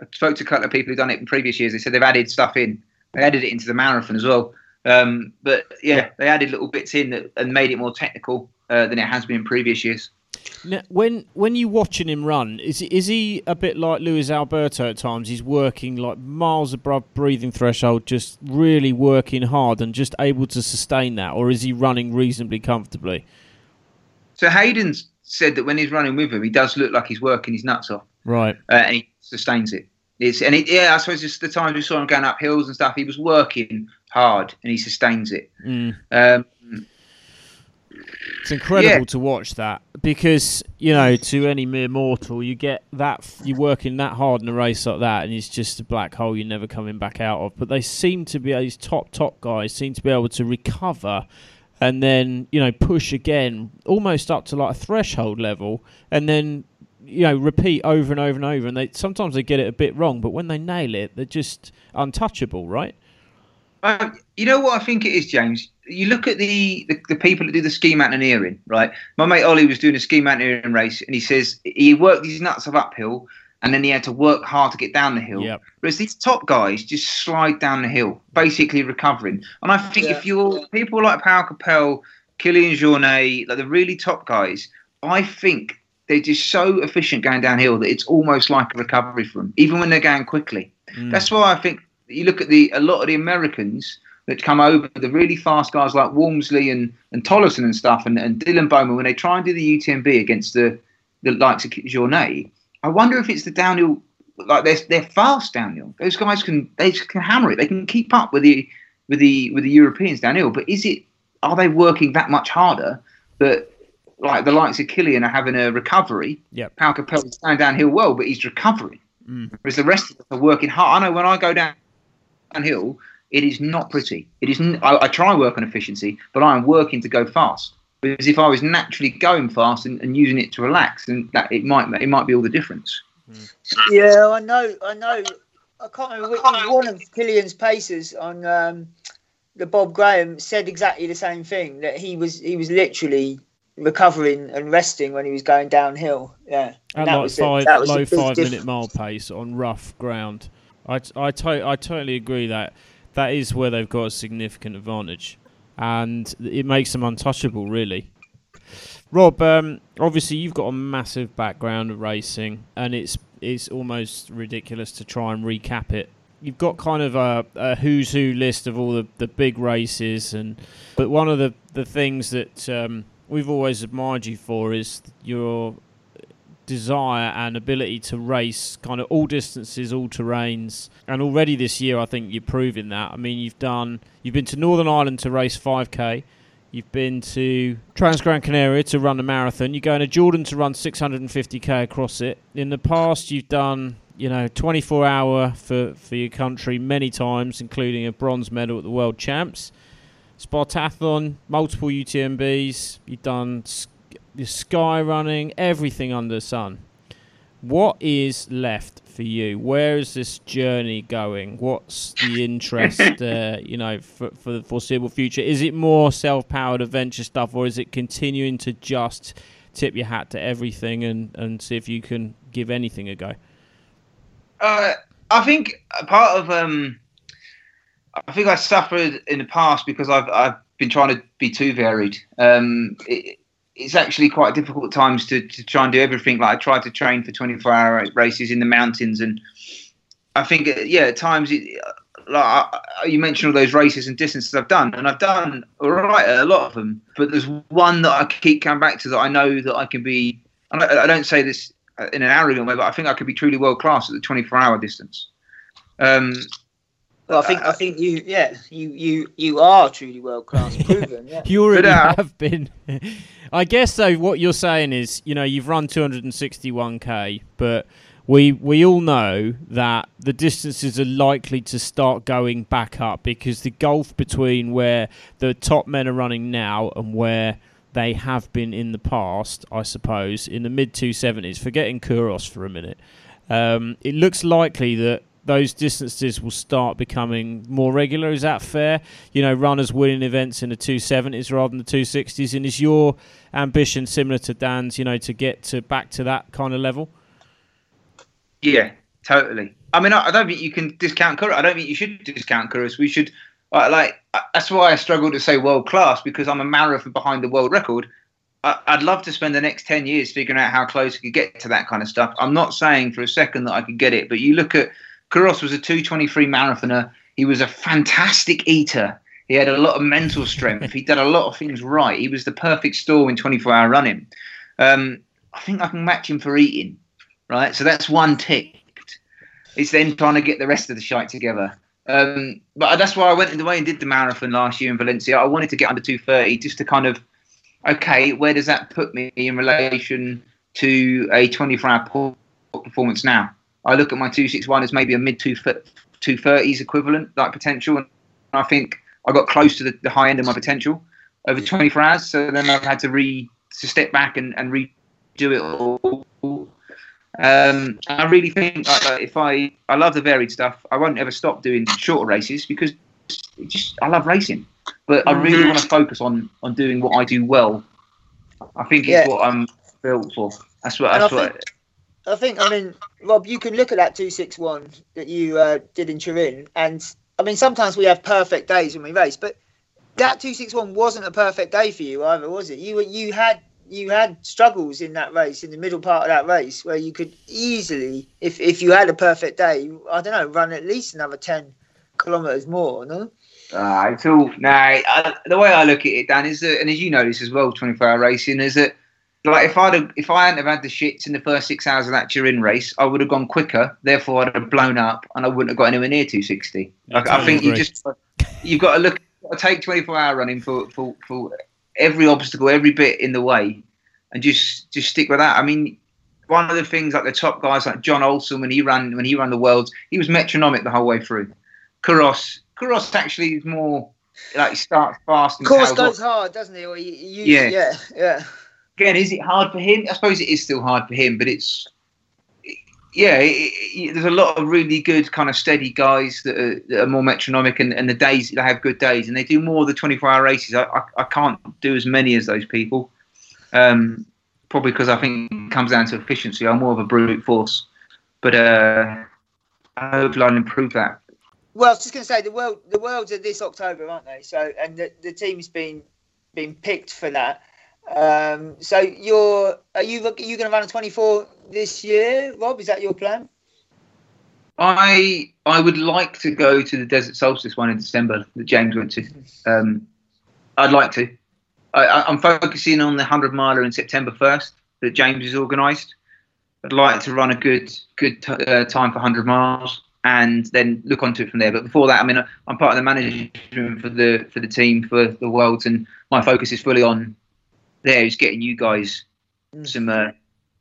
[SPEAKER 3] I spoke to a couple of people who've done it in previous years. They said they've added stuff in. They added it into the marathon as well. Um, but yeah, they added little bits in that, and made it more technical uh, than it has been in previous years.
[SPEAKER 1] Now, when when you watching him run, is is he a bit like Luis Alberto at times? He's working like miles above breathing threshold, just really working hard and just able to sustain that, or is he running reasonably comfortably?
[SPEAKER 3] So Hayden said that when he's running with him, he does look like he's working his nuts off,
[SPEAKER 1] Right.
[SPEAKER 3] uh, and he sustains it. It's and it, yeah, I suppose just the times we saw him going up hills and stuff, he was working hard and he sustains it.
[SPEAKER 1] Mm.
[SPEAKER 3] Um,
[SPEAKER 1] It's incredible
[SPEAKER 3] Yeah.
[SPEAKER 1] to watch that because you know, to any mere mortal, you get that you're working that hard in a race like that, and it's just a black hole you're never coming back out of. But they seem to be these top top guys seem to be able to recover and then you know push again, almost up to like a threshold level, and then you know repeat over and over and over. And they sometimes they get it a bit wrong, but when they nail it, they're just untouchable, right?
[SPEAKER 3] Um, you know what I think it is, James? You look at the, the, the people that do the ski mountaineering, right? My mate Ollie was doing a ski mountaineering race, and he says he worked his nuts off uphill, and then he had to work hard to get down the hill.
[SPEAKER 1] Yep.
[SPEAKER 3] Whereas these top guys just slide down the hill, basically recovering. And I think
[SPEAKER 2] Yeah.
[SPEAKER 3] if you're people like Pau Capell, Kilian Jornet, like the really top guys, I think they're just so efficient going downhill that it's almost like a recovery for them, even when they're going quickly.
[SPEAKER 1] Mm.
[SPEAKER 3] That's why I think you look at the a lot of the Americans that come over, the really fast guys like Walmsley and, and Tollefson and stuff, and, and Dylan Bowman, when they try and do the UTMB against the, the likes of Jornet, I wonder if it's the downhill, like they're, they're fast downhill. Those guys can they can hammer it. They can keep up with the with the with the Europeans downhill. But is it are they working that much harder that like the likes of Kilian are having a recovery?
[SPEAKER 1] Yeah,
[SPEAKER 3] Pau Capell is going downhill well, but he's recovering.
[SPEAKER 1] Mm.
[SPEAKER 3] Whereas the rest of us are working hard. I know when I go down downhill, it is not pretty. It isn't. I, I try and work on efficiency, but I am working to go fast. Because if I was naturally going fast and, and using it to relax, then that it might it might be all the difference.
[SPEAKER 2] Yeah, I know. I know. I can't remember which one of Kilian's paces on um, the Bob Graham said exactly the same thing that he was he was literally recovering and resting when he was going downhill. Yeah,
[SPEAKER 1] At
[SPEAKER 2] that
[SPEAKER 1] like
[SPEAKER 2] was the- that was
[SPEAKER 1] low five
[SPEAKER 2] difference.
[SPEAKER 1] minute mile pace on rough ground. I, t- I, to- I totally agree that that is where they've got a significant advantage, and it makes them untouchable, really. Rob, um, obviously you've got a massive background of racing, and it's it's almost ridiculous to try and recap it. You've got kind of a, a who's who list of all the, the big races, and but one of the, the things that um, we've always admired you for is your desire and ability to race kind of all distances, all terrains. And already this year, I think you're proving that. I mean, you've done, you've been to Northern Ireland to race 5k. You've been to Trans Gran Canaria to run a marathon. You're going to Jordan to run 650k across it. In the past, you've done, you know, 24 hour for, for your country many times, including a bronze medal at the World Champs. Spartathlon, multiple UTMBs. You've done your sky running, everything under the sun. What is left for you? Where is this journey going? What's the interest, uh, you know, for, for the foreseeable future? Is it more self-powered adventure stuff, or is it continuing to just tip your hat to everything and, and see if you can give anything a go?
[SPEAKER 3] Uh, I think part of um, I think I suffered in the past because I've I've been trying to be too varied. Um, it, it's actually quite difficult times to, to try and do everything. Like I tried to train for 24 hour races in the mountains, and I think uh, yeah, at times it, like you mentioned all those races and distances I've done, and I've done all right a lot of them. But there's one that I keep coming back to that I know that I can be. I don't say this in an arrogant way, but I think I could be truly world class at the 24 hour distance. Um,
[SPEAKER 2] well, I think I think you yeah you you you are truly world class proven. Yeah.
[SPEAKER 1] you already but, uh, have been. I guess though, what you're saying is, you know, you've run 261k, but we we all know that the distances are likely to start going back up because the gulf between where the top men are running now and where they have been in the past, I suppose, in the mid 270s, forgetting Kouros for a minute, um, it looks likely that those distances will start becoming more regular. Is that fair? You know, runners winning events in the 270s rather than the 260s. And is your ambition similar to Dan's, you know, to get to back to that kind of level?
[SPEAKER 3] Yeah, totally. I mean, I, don't think you can discount Kouros. I don't think you should discount Kouros. We should, like, that's why I struggle to say world class because I'm a marathon behind the world record. I'd love to spend the next 10 years figuring out how close I could get to that kind of stuff. I'm not saying for a second that I could get it, but you look at Kouros was a 223 marathoner. He was a fantastic eater. He had a lot of mental strength. he did a lot of things right. He was the perfect storm in 24 hour running. Um, I think I can match him for eating right? So that's one ticked. It's then trying to get the rest of the shite together. Um, but that's why I went in the way and did the marathon last year in Valencia. I wanted to get under 230 just to kind of, okay, where does that put me in relation to a 24 hour performance now? I look at my 261 as maybe a mid 230s equivalent, like potential. And I think I got close to the, the high end of my potential over 24 hours. So then I've had to re to step back and, and redo it all um, I really think like, if I I love the varied stuff, I won't ever stop doing shorter races because just I love racing. But I really mm-hmm. want to focus on on doing what I do well. I think it's what I'm built for. That's what. That's I what.
[SPEAKER 2] Think, I think. I mean, Rob, you can look at that two six one that you uh, did in Turin, and I mean, sometimes we have perfect days when we race, but that two six one wasn't a perfect day for you either, was it? You were, you had you had struggles in that race, in the middle part of that race, where you could easily, if if you had a perfect day, I don't know, run at least another ten kilometers more. No.
[SPEAKER 3] Uh, it's all now. the way I look at it, Dan, is that, and as you know this as well, twenty-four hour racing is that, like, if I'd if I hadn't have had the shits in the first six hours of that Turin race, I would have gone quicker. Therefore, I'd have blown up, and I wouldn't have got anywhere near two sixty. Like, I think agree. you just you've got to look. Take twenty-four hour running for for for every obstacle, every bit in the way, and just just stick with that. I mean, one of the things like the top guys like Jon Olsen when he ran when he ran the worlds, he was metronomic the whole way through. Kouros, Kouros actually is more like starts fast. And
[SPEAKER 2] Kouros goes hard, doesn't he? Or he, he yeah, yeah, yeah.
[SPEAKER 3] Again, is it hard for him? I suppose it is still hard for him, but it's yeah, it, it, there's a lot of really good kind of steady guys that are, that are more metronomic, and, and, the days they have good days, and they do more of the 24 hour races. I, I, I can't do as many as those people, um, probably because I think it comes down to efficiency. I'm more of a brute force, but uh, I hope I'll improve that.
[SPEAKER 2] Well, I was just going to say the world the worlds are this October, aren't they? So, and the, the team's been been picked for that. Um, so you're are you are you going to run a 24 this year, Rob? Is that your plan?
[SPEAKER 3] I I would like to go to the Desert Solstice one in December that James went to. Um, I'd like to. I, am focusing on the 100 miler in September 1st that James has organised. I'd like to run a good good t- uh, time for 100 miles and then look onto it from there. But before that, I mean, I'm part of the management for the for the team for the Worlds, and my focus is fully on there is getting you guys mm. some uh,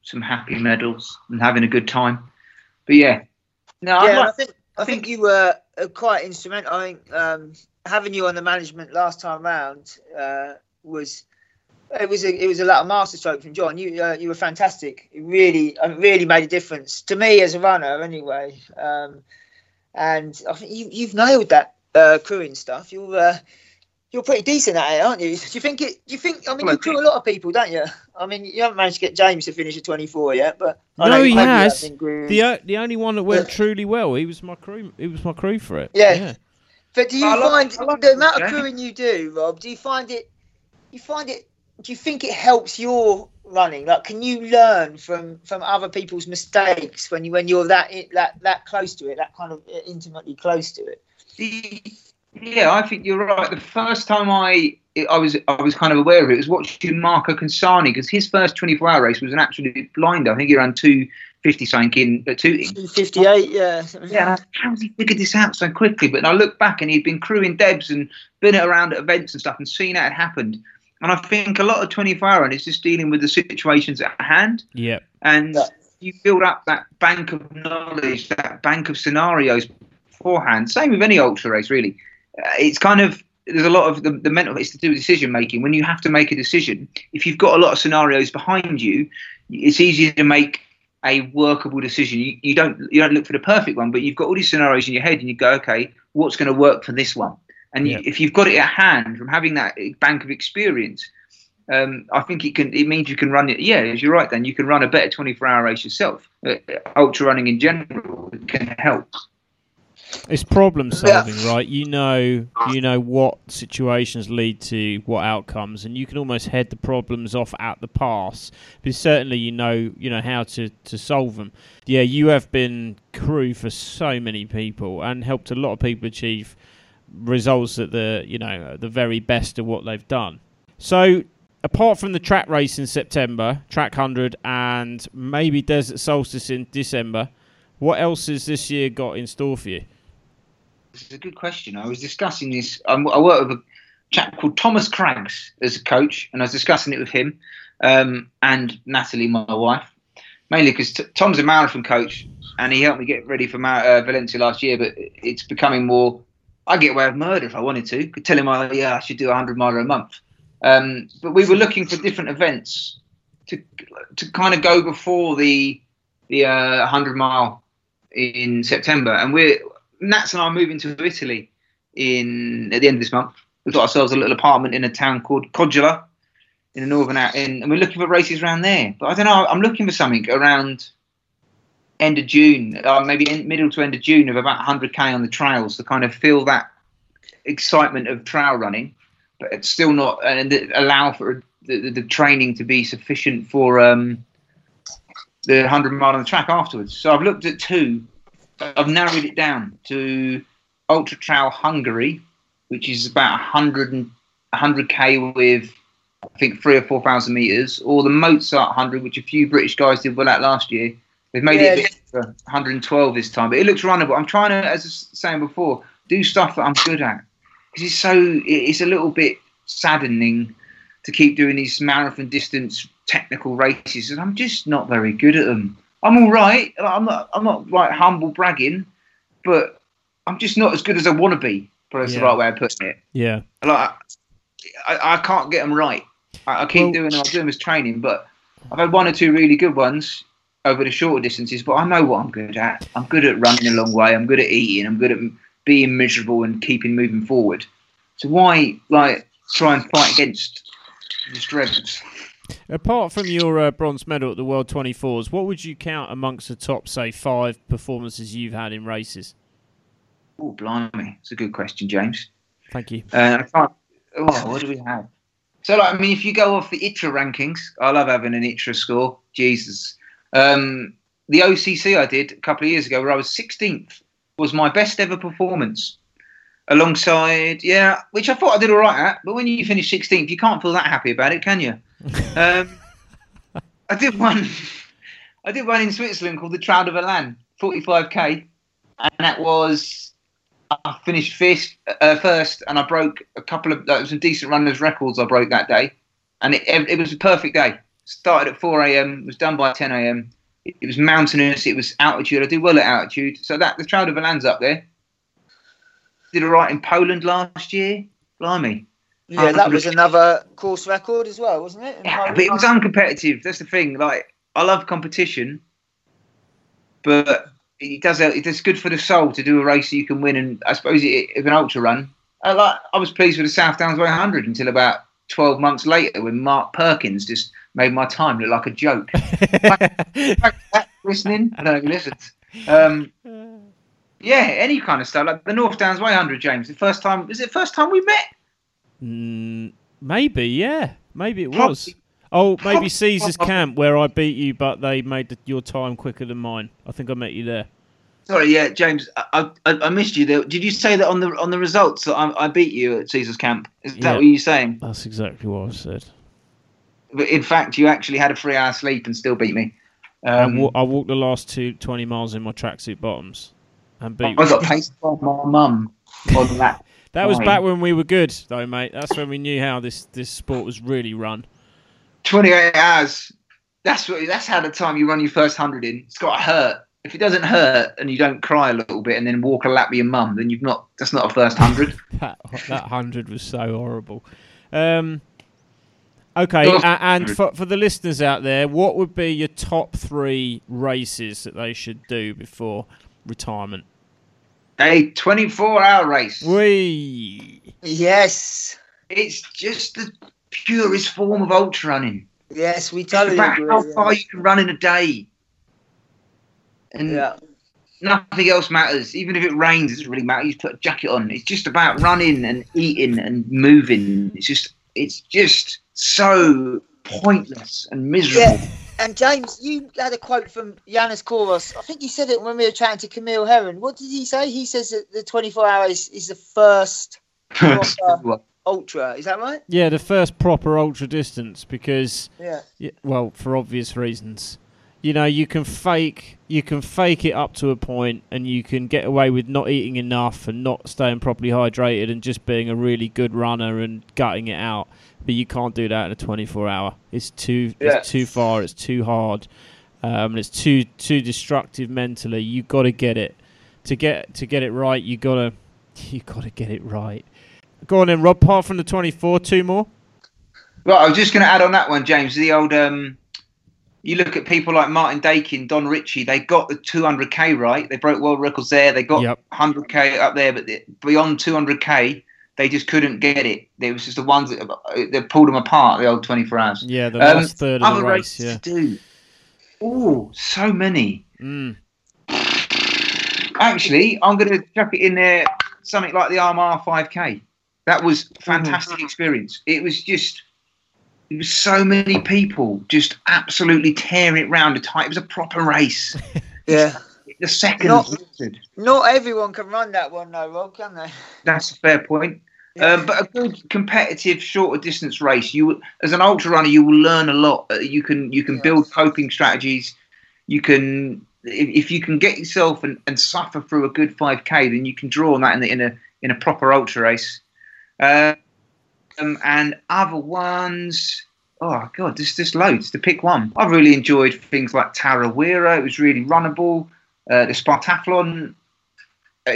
[SPEAKER 3] some happy medals and having a good time. But yeah,
[SPEAKER 2] no, yeah, like, I think I think you were uh, quite instrumental. I think um, having you on the management last time round uh, was it was a it was a lot of masterstroke from John. You uh, you were fantastic. It really uh, really made a difference to me as a runner anyway. Um, and I think you you've nailed that uh, crewing stuff. You uh, you're pretty decent at it, aren't you? Do you think it? Do you think? I mean, you crew a lot of people, don't you? I mean, you haven't managed to get James to finish at 24 yet, but
[SPEAKER 1] I no, he has. The the only one that went truly well. He was my crew. He was my crew for it.
[SPEAKER 2] Yeah. yeah. But do you I find love, the amount of crewing you do, Rob? Do you find it? You find it? Do you think it helps your running? Like, can you learn from from other people's mistakes when you when you're that that that close to it, that kind of uh, intimately close to it?
[SPEAKER 3] Yeah, I think you're right. The first time I I was I was kind of aware of it was watching Marco Consani because his first 24 hour race was an absolute blinder. I think he ran 250 something in uh, two.
[SPEAKER 2] 58, yeah.
[SPEAKER 3] Yeah, how has he figured this out so quickly? But I look back and he'd been crewing Debs and been around at events and stuff and seen that had happened. And I think a lot of 24 hour is just dealing with the situations at hand.
[SPEAKER 1] Yeah.
[SPEAKER 3] And you build up that bank of knowledge, that bank of scenarios beforehand. Same with any ultra race, really. Uh, it's kind of there's a lot of the, the mental it's to do with decision making. When you have to make a decision, if you've got a lot of scenarios behind you, it's easier to make a workable decision. You, you don't you don't look for the perfect one, but you've got all these scenarios in your head, and you go, okay, what's going to work for this one? And
[SPEAKER 1] Yeah.
[SPEAKER 3] you, if you've got it at hand from having that bank of experience, um, I think it can. It means you can run it. Yeah, as you're right. Then you can run a better 24-hour race yourself. Uh, ultra running in general can help.
[SPEAKER 1] It's problem solving, right? You know, you know what situations lead to what outcomes, and you can almost head the problems off at the pass. But certainly, you know, you know how to to solve them. Yeah, you have been crew for so many people and helped a lot of people achieve results at the you know the very best of what they've done. So. Apart from the track race in September, track hundred, and maybe Desert Solstice in December, what else has this year got in store for you?
[SPEAKER 3] It's a good question. I was discussing this. I'm, I work with a chap called Thomas Craggs as a coach, and I was discussing it with him um, and Natalie, my wife, mainly because t- Tom's a marathon coach, and he helped me get ready for Mar- uh, Valencia last year. But it's becoming more. I get away with murder if I wanted to. Could tell him, oh, yeah, I should do a hundred mile a month. Um, but we were looking for different events to to kind of go before the the uh, hundred mile in September, and we're Nats and I are moving to Italy in at the end of this month. We've got ourselves a little apartment in a town called Codula in the northern out, in, and we're looking for races around there. But I don't know. I'm looking for something around end of June, uh, maybe in, middle to end of June, of about 100k on the trails to kind of feel that excitement of trail running, but it's still not and th- allow for the, the, the training to be sufficient for um, the 100 mile on the track afterwards. So I've looked at two. I've narrowed it down to Ultra Trail Hungary, which is about 100 and 100k with I think three or four thousand meters, or the Mozart 100, which a few British guys did well at last year. They've made it a
[SPEAKER 2] Yeah.
[SPEAKER 3] bit 112 this time, but it looks runnable. I'm trying to, as I was saying before, do stuff that I'm good at because it's so it's a little bit saddening to keep doing these marathon distance technical races, and I'm just not very good at them. I'm all right. I'm not. I'm not like humble bragging, but I'm just not as good as I want to be. But that's
[SPEAKER 1] Yeah.
[SPEAKER 3] the right way of putting it.
[SPEAKER 1] Yeah.
[SPEAKER 3] Like I, I can't get them right. I, I keep
[SPEAKER 1] Well-
[SPEAKER 3] doing. I do them as training, but I've had one or two really good ones over the shorter distances. But I know what I'm good at. I'm good at running a long way. I'm good at eating. I'm good at being miserable and keeping moving forward. So why like try and fight against the strengths?
[SPEAKER 1] Apart from your uh, bronze medal at the World 24s, what would you count amongst the top, say, five performances you've had in races?
[SPEAKER 3] Oh, blimey, it's a good question, James.
[SPEAKER 1] Thank you.
[SPEAKER 3] Uh, I can't. Oh, what do we have? So, like, I mean, if you go off the ITRA rankings, I love having an ITRA score. Jesus. Um, the OCC I did a couple of years ago, where I was 16th, was my best ever performance. Alongside, yeah, which I thought I did all right at, but when you finish 16th, you can't feel that happy about it, can you? um, I did one. I did one in Switzerland called the Trout of Alan, 45k, and that was I finished fifth, uh, first, and I broke a couple of uh, some decent runners' records. I broke that day, and it, it was a perfect day. Started at 4 a.m. Was done by 10 a.m. It, it was mountainous. It was altitude. I do well at altitude, so that the Trout of Alan's up there. Did all right in Poland last year. Blimey.
[SPEAKER 2] Yeah, that was another course record as well, wasn't it?
[SPEAKER 3] Yeah, but it was uncompetitive. That's the thing. Like I love competition, but it does it does good for the soul to do a race that you can win. And I suppose it, if an ultra run, I like I was pleased with the South Downs Way 100 until about 12 months later when Mark Perkins just made my time look like a joke. listening, I don't know if he listens. Um, yeah, any kind of stuff like the North Downs Way 100, James. The first time was it the first time we met?
[SPEAKER 1] Mm, maybe, yeah. Maybe it
[SPEAKER 3] Probably-
[SPEAKER 1] was. Oh, maybe Caesar's camp where I beat you, but they made the, your time quicker than mine. I think I met you there.
[SPEAKER 3] Sorry, yeah, James, I, I, I missed you there. Did you say that on the on the results that I, I beat you at Caesar's camp? Is that
[SPEAKER 1] Yeah.
[SPEAKER 3] what you're saying?
[SPEAKER 1] That's exactly what I said.
[SPEAKER 3] But in fact, you actually had a three hour sleep and still beat me. Um,
[SPEAKER 1] I, I walked the last two, 20 miles in my tracksuit bottoms and beat.
[SPEAKER 3] I got pasted by my mum on that.
[SPEAKER 1] That was back when we were good, though, mate. That's when we knew how this, this sport was really run.
[SPEAKER 3] 28 hours. That's what. That's how the time you run your first hundred in. It's got to hurt. If it doesn't hurt and you don't cry a little bit and then walk a lap with your mum, then you've not. That's not a first hundred.
[SPEAKER 1] That that hundred was so horrible. Um, okay,
[SPEAKER 3] Oh.
[SPEAKER 1] and for for the listeners out there, what would be your top three races that they should do before retirement?
[SPEAKER 3] A 24 hour race.
[SPEAKER 1] We
[SPEAKER 2] Yes.
[SPEAKER 3] It's just the purest form of ultra running.
[SPEAKER 2] Yes, we
[SPEAKER 3] It's
[SPEAKER 2] totally
[SPEAKER 3] about
[SPEAKER 2] agree.
[SPEAKER 3] how
[SPEAKER 2] yeah.
[SPEAKER 3] far you can run in a day. And
[SPEAKER 2] Yeah.
[SPEAKER 3] nothing else matters. Even if it rains, it doesn't really matter. You put a jacket on. It's just about running and eating and moving. It's just, it's just so pointless and miserable.
[SPEAKER 2] Yeah. And James, you had a quote from Yanis Kouros. I think you said it when we were chatting to Camille Herron. What did he say? He says that the 24 hours is the first ultra. Is that right?
[SPEAKER 1] yeah, the first proper ultra distance because
[SPEAKER 2] Yeah.
[SPEAKER 1] Yeah, well, for obvious reasons. You know, you can fake you can fake it up to a point and you can get away with not eating enough and not staying properly hydrated and just being a really good runner and gutting it out. But you can't do that in a 24 hour. It's too
[SPEAKER 3] Yeah.
[SPEAKER 1] it's too far, it's too hard. Um, and it's too too destructive mentally. You got to get it. To get to get it right, you got to you got to get it right. Go on then, Rob. Apart from the 24, two more.
[SPEAKER 3] Right, I was just going to add on that one, James. The old, um, you look at people like Martin Dakin, Don Ritchie. They got the 200k right. They broke world records there. They got
[SPEAKER 1] Yep.
[SPEAKER 3] 100k up there, but the, beyond 200k, they just couldn't get it. It was just the ones that, that pulled them apart. The old 24 hours.
[SPEAKER 1] Yeah, the
[SPEAKER 3] Um,
[SPEAKER 1] last third of the race.
[SPEAKER 3] races
[SPEAKER 1] Yeah.
[SPEAKER 3] do. Oh, so many.
[SPEAKER 1] Mm.
[SPEAKER 3] Actually, I'm going to chuck it in there. Something like the Armagh 5k. That was a fantastic experience. It was just. There was so many people just absolutely tearing it round the tight. It was a proper race.
[SPEAKER 2] Yeah.
[SPEAKER 3] The second,
[SPEAKER 2] Not- Not everyone can run that one, though, Rob, can they?
[SPEAKER 3] that's a fair point. Um, but a good competitive shorter distance race, you as an ultra runner, you will learn a lot. Uh, You can you can build coping strategies. You can if, if you can get yourself and, and suffer through a good 5k, then you can draw on that in, the, in a in a proper ultra race. Um, and other ones, oh god, there's just loads to pick one. I've really enjoyed things like Tarawera. It was really runnable. Uh, the Spartathlon. uh,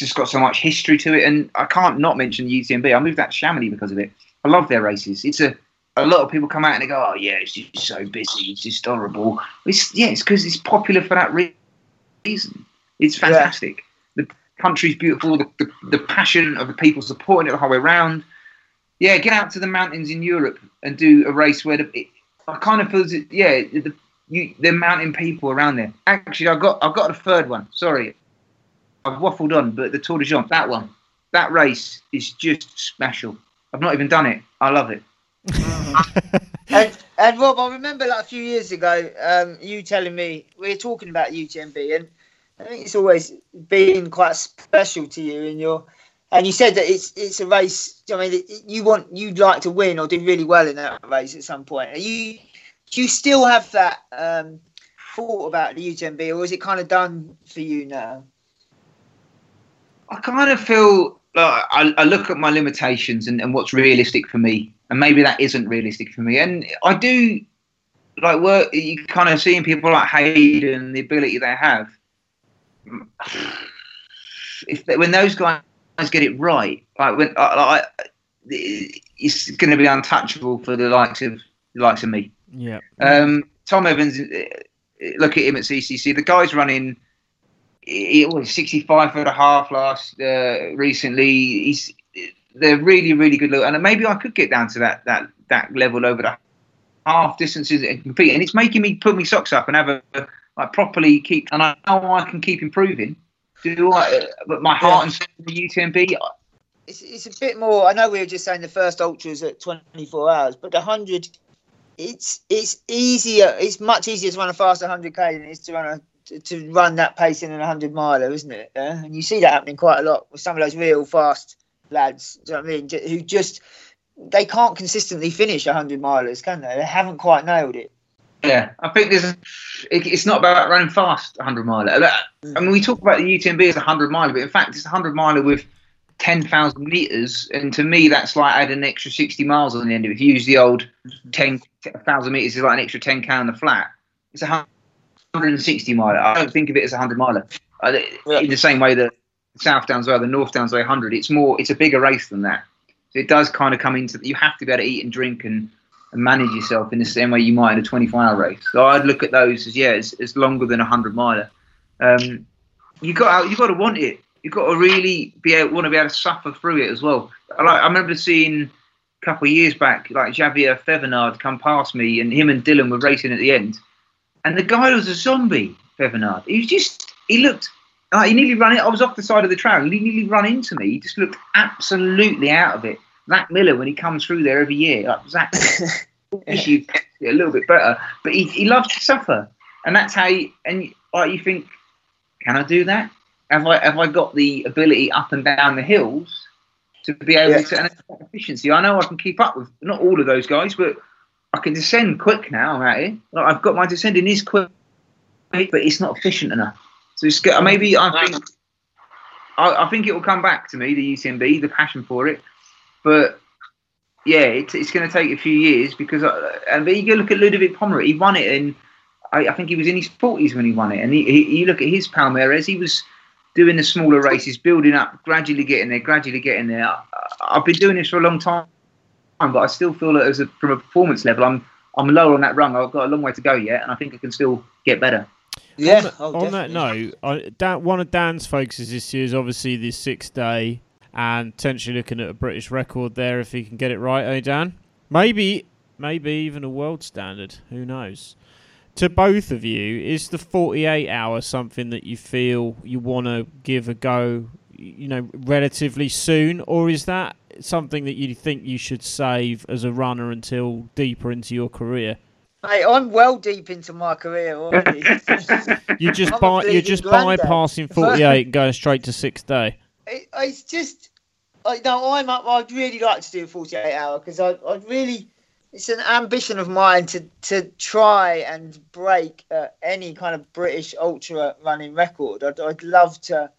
[SPEAKER 3] just got so much history to it, and I can't not mention the UTMB. I moved out to Chamonix because of it. I love their races. It's a a lot of people come out and they go, "Oh yeah, it's just so busy. It's just horrible." It's yeah, it's because it's popular for that reason. It's
[SPEAKER 2] Yeah.
[SPEAKER 3] fantastic. The country's beautiful. The, the the passion of the people supporting it the whole way around. Yeah, get out to the mountains in Europe and do a race where the, it, I kind of feel that yeah, the you the mountain people around there. Actually, I got I got a third one. Sorry, I've waffled on, but the Tor des Géants, that one, that race is just special. I've not even done it. I love it.
[SPEAKER 2] and, and Rob, I remember like a few years ago, um, you telling me we were talking about UTMB, and I think it's always been quite special to you. And your, and you said that it's it's a race. I mean, you want you'd like to win or do really well in that race at some point. Are you do you still have that um, thought about the UTMB, or is it kind of done for you now?
[SPEAKER 3] I kind of feel like I, I look at my limitations and, and what's realistic for me, and maybe that isn't realistic for me. And I do like work. You kind of seeing people like Hayden, and the ability they have. If they, when those guys get it right, like when I, I, it's going to be untouchable for the likes of the likes of me.
[SPEAKER 1] Yeah.
[SPEAKER 3] Um, Tom Evans, look at him at CCC. The guy's running. He was 65 for the half last uh, recently. He's they're really really good. Look, and maybe I could get down to that that that level over the half distances and compete. And it's making me put my socks up and have a like properly keep. And I know I can keep improving. Do I? But my heart and soul the UTMB.
[SPEAKER 2] It's, it's a bit more. I know we were just saying the first ultras at 24 hours, but the 100, it's it's easier. It's much easier to run a fast 100k than it is to run a to, to run that pace in a 100 miler, isn't it? Yeah? And you see that happening quite a lot with some of those real fast lads, do you know what I mean? Who just, they can't consistently finish 100 milers, can they? They haven't quite nailed it.
[SPEAKER 3] Yeah, I think there's. It, it's not about running fast, 100 miler. I mean, we talk about the UTMB as a 100 miler, but in fact, it's a 100 miler with 10,000 meters, and to me, that's like adding an extra 60 miles on the end of it. If you use the old mm-hmm. 10,000 meters, is like an extra 10k on the flat. It's a 160 miler. I don't think of it as a 100 miler. In the same way that South Downs Way, the North Downs Way 100, it's more, it's a bigger race than that. So it does kind of come into. You have to be able to eat and drink and, and manage yourself in the same way you might in a 24 hour race. So I'd look at those as yeah, it's, it's longer than a 100 miler. Um, you got you got to want it you've got to really be able, want to be able to suffer through it as well. Like, I remember seeing a couple of years back, like Xavier Thevenard come past me, and him and Dylan were racing at the end, and the guy was a zombie. Thevenard, he was just, he looked. Like he nearly ran it. I was off the side of the track. He nearly run into me. He just looked absolutely out of it. Zach Miller, when he comes through there every year, like Zach, a little bit better, but he, he loves to suffer, and that's how. You, and like you think, can I do that? have I have I got the ability up and down the hills to be able yeah. to and efficiency? I know I can keep up with not all of those guys, but I can descend quick now. It. Like I've got my descending is quick, but it's not efficient enough. So it's good. maybe I think I, I, think it will come back to me the UTMB, the passion for it, but. Yeah, it's, it's going to take a few years because, I, and but you go look at Ludovic Pommeret, he won it in, I, I, think he was in his 40s when he won it. And he, he, you look at his Palmares, he was doing the smaller races, building up, gradually getting there, gradually getting there. I, have been doing this for a long time, but I still feel that as a, from a performance level, I'm I'm lower on that rung. I've got a long way to go yet, and I think I can still get better.
[SPEAKER 1] Yeah. On, oh, on that note, I, Dan, one of Dan's focuses this year is obviously the six day and potentially looking at a British record there if he can get it right. Eh, Dan? Maybe, maybe even a world standard. Who knows? to both of you, is the 48 hour something that you feel you want to give a go, you know, relatively soon, or is that something that you think you should save as a runner until deeper into your career?
[SPEAKER 2] Hey, I'm well deep into my career already.
[SPEAKER 1] you just buy, you're just bypassing 48 and going straight to six day.
[SPEAKER 2] It, it's just, I know I'm up. I'd really like to do a 48 hour because I, I'd really it's an ambition of mine to to try and break uh, any kind of British ultra running record. I'd, I'd love to.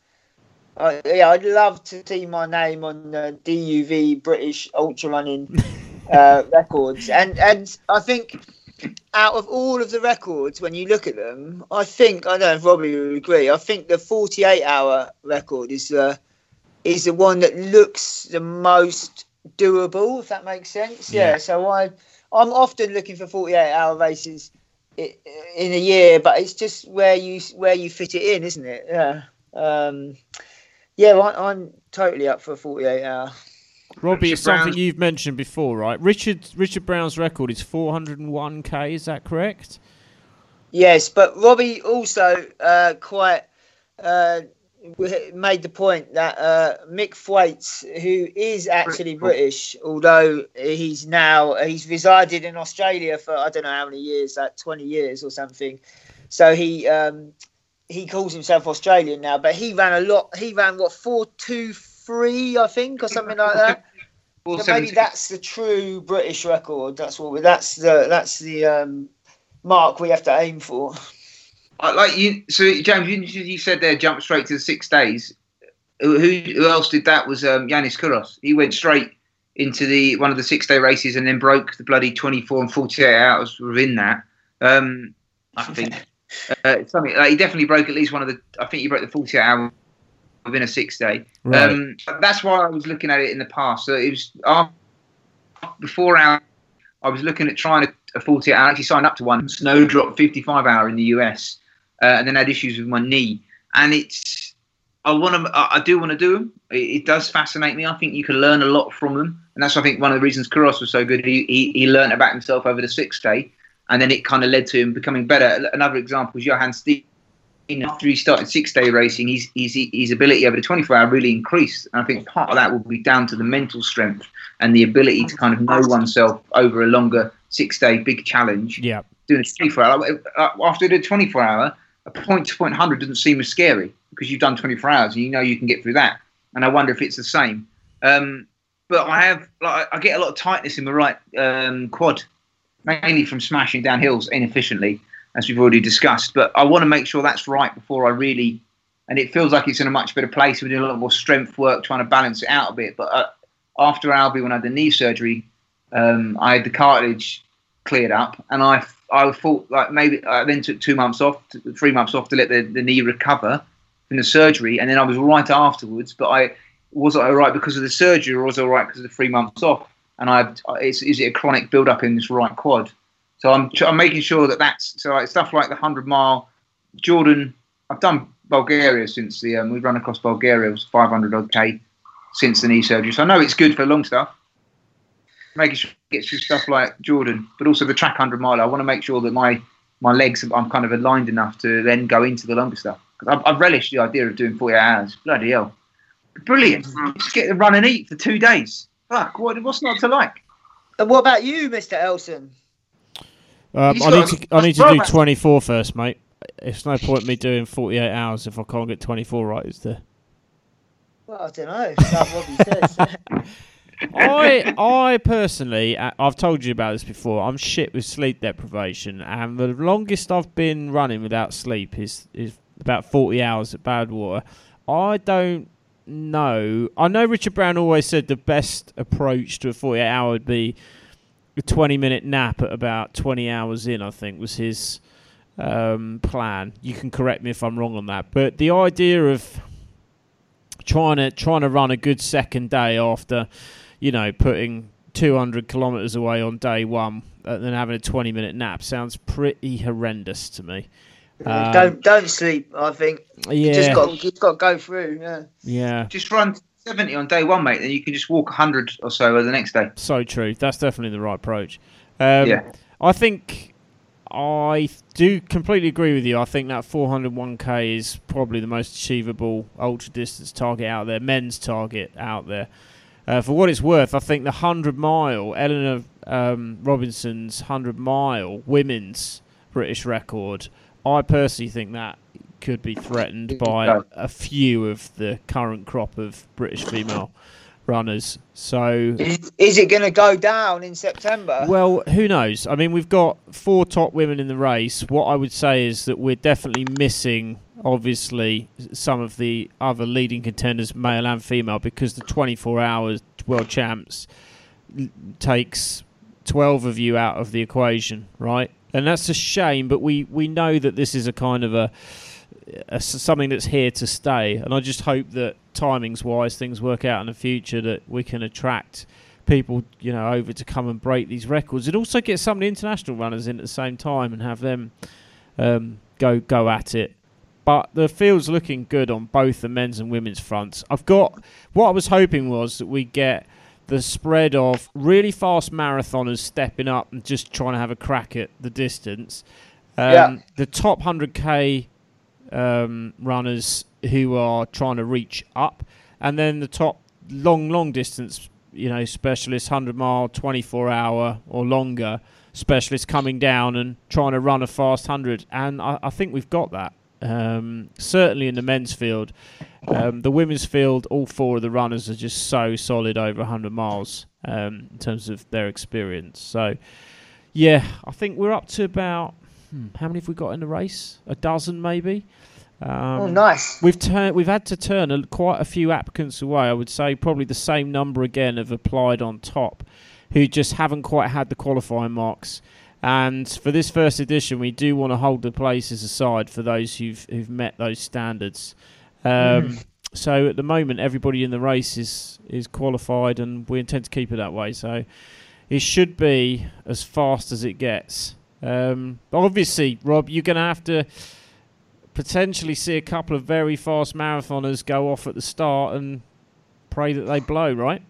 [SPEAKER 2] Uh, yeah, I'd love to see my name on the DUV British ultra running uh, records, and and I think out of all of the records, when you look at them, I think I don't know if Robbie would agree. I think the 48 hour record is the is the one that looks the most doable, if that makes sense. Yeah. yeah. So I, I'm often looking for 48 hour races in a year, but it's just where you where you fit it in, isn't it? Yeah. Um, yeah, I, I'm totally up for a 48 hour.
[SPEAKER 1] Robbie, it's something you've mentioned before, right? Richard Richard Brown's record is 401k. Is that correct?
[SPEAKER 2] Yes, but Robbie also uh, quite uh, made the point that uh, Mick Thwaites, who is actually British, although he's now he's resided in Australia for I don't know how many years, like twenty years or something. So he um, he calls himself Australian now, but he ran a lot. He ran what four two three, I think, or something like that. So maybe that's the true British record. That's what we, that's the that's the um, mark we have to aim for I
[SPEAKER 3] like you, so James, you, you, said there, jump straight to the six days. Who, who else did that? Was um, Yanis Kouros. He went straight into the one of the six day races and then broke the bloody twenty four and forty eight hours within that. Um, I think uh, something like he definitely broke at least one of the. I think he broke the forty hour within a six day. Right. Um, that's why I was looking at it in the past. So it was uh, before our, I was looking at trying to a 48 hour. I actually signed up to one Snowdrop 55 hour in the US uh, and then had issues with my knee. And it's I want to I do want to do them. It, it, does fascinate me. I think you can learn a lot from them, and that's I think one of the reasons Kouros was so good. He he, he learned about himself over the six day, and then it kind of led to him becoming better. Another example is Johan Steene. After he started six day racing, his, his his ability over the 24 hour really increased. And I think part of that will be down to the mental strength and the ability to kind of know oneself over a longer six day big challenge.
[SPEAKER 1] Yeah.
[SPEAKER 3] Doing a 24 hour. After the 24 hour, a point to point hundred doesn't seem as scary because you've done 24 hours and you know you can get through that. And I wonder if it's the same. Um, but I have like I get a lot of tightness in my right um, quad, mainly from smashing down hills inefficiently, as we've already discussed. But I want to make sure that's right before I really. And it feels like it's in a much better place. We're doing a lot more strength work, trying to balance it out a bit. But uh, after Albi, when I had the knee surgery, um, I had the cartilage cleared up, and I I thought like maybe I then took two months off, three months off to let the, the knee recover from the surgery, and then I was all right afterwards. But I was I all right because of the surgery, or was I all right because of the three months off? And I is is it a chronic build up in this right quad? So I'm I'm making sure that that's so like stuff like the hundred mile, Jordan. I've done Bulgaria since the um, we run across Bulgaria. It was 500 odd k since the knee surgery, so I know it's good for long stuff. Making sure it gets through stuff like Jordan, but also the track hundred mile. I want to make sure that my my legs I'm kind of aligned enough to then go into the longer stuff. I've, I've relished the idea of doing 48 hours. Bloody hell, brilliant! Just get to run and eat for two days. Fuck, what, what's not to like?
[SPEAKER 2] And what about you, Mr. Elson?
[SPEAKER 1] Um, I need to I need to do
[SPEAKER 3] that's-
[SPEAKER 1] 24 first, mate. It's no point me doing 48 hours if I can't get 24 right, is there?
[SPEAKER 2] Well, I don't know. That's what he says.
[SPEAKER 1] I I personally, uh, I've told you about this before. I'm shit with sleep deprivation, and the longest I've been running without sleep is is about 40 hours at Badwater. I don't know. I know Richard Brown always said the best approach to a 48 hour would be a 20 minute nap at about 20 hours in. I think was his um, plan. You can correct me if I'm wrong on that, but the idea of trying to trying to run a good second day after you know, putting 200 kilometres away on day one and then having a 20 minute nap sounds pretty horrendous to me. Um,
[SPEAKER 2] don't don't sleep. I think
[SPEAKER 1] Yeah,
[SPEAKER 2] you just got you got to go through. Yeah.
[SPEAKER 1] yeah,
[SPEAKER 3] Just run 70 on day one, mate. Then you can just walk 100 or so the next day.
[SPEAKER 1] so true. That's definitely the right approach. Um,
[SPEAKER 3] Yeah.
[SPEAKER 1] I think I do completely agree with you. I think that 401k is probably the most achievable ultra distance target out there, men's target out there. Uh, for what it's worth, I think the 100 mile, Eleanor um, Robinson's 100 mile women's British record, I personally think that could be threatened by a few of the current crop of British female runners. So
[SPEAKER 2] Is, is it going to go down in September?
[SPEAKER 1] well, who knows? I mean, we've got four top women in the race. What I would say is that we're definitely missing, obviously, some of the other leading contenders, male and female, because the 24 hours world champs takes 12 of you out of the equation, right? And that's a shame, but we, we know that this is a kind of a, a something that's here to stay. And I just hope that timings wise, things work out in the future that we can attract people, you know, over to come and break these records, and also get some of the international runners in at the same time and have them um, go go at it. But the field's looking good on both the men's and women's fronts. I've got what I was hoping was that we get the spread of really fast marathoners stepping up and just trying to have a crack at the distance. Um,
[SPEAKER 2] Yeah.
[SPEAKER 1] The top 100k um, runners who are trying to reach up, and then the top long, long distance, you know, specialists, 100 mile, 24 hour or longer specialists coming down and trying to run a fast 100. And I, I think we've got that. Um, certainly in the men's field. Um, the women's field, all four of the runners are just so solid over 100 miles um, in terms of their experience. So, yeah, I think we're up to about hmm, how many have we got in the race? A dozen, maybe. Um,
[SPEAKER 2] oh, nice.
[SPEAKER 1] We've turned. We've had to turn a, quite a few applicants away. I would say probably the same number again have applied on top, who just haven't quite had the qualifying marks. And for this first edition, we do want to hold the places aside for those who've who've met those standards. Um, So at the moment, everybody in the race is is qualified, and we intend to keep it that way. So it should be as fast as it gets. Um, obviously, Rob, you're going to have to potentially see a couple of very fast marathoners go off at the start and pray that they blow, right?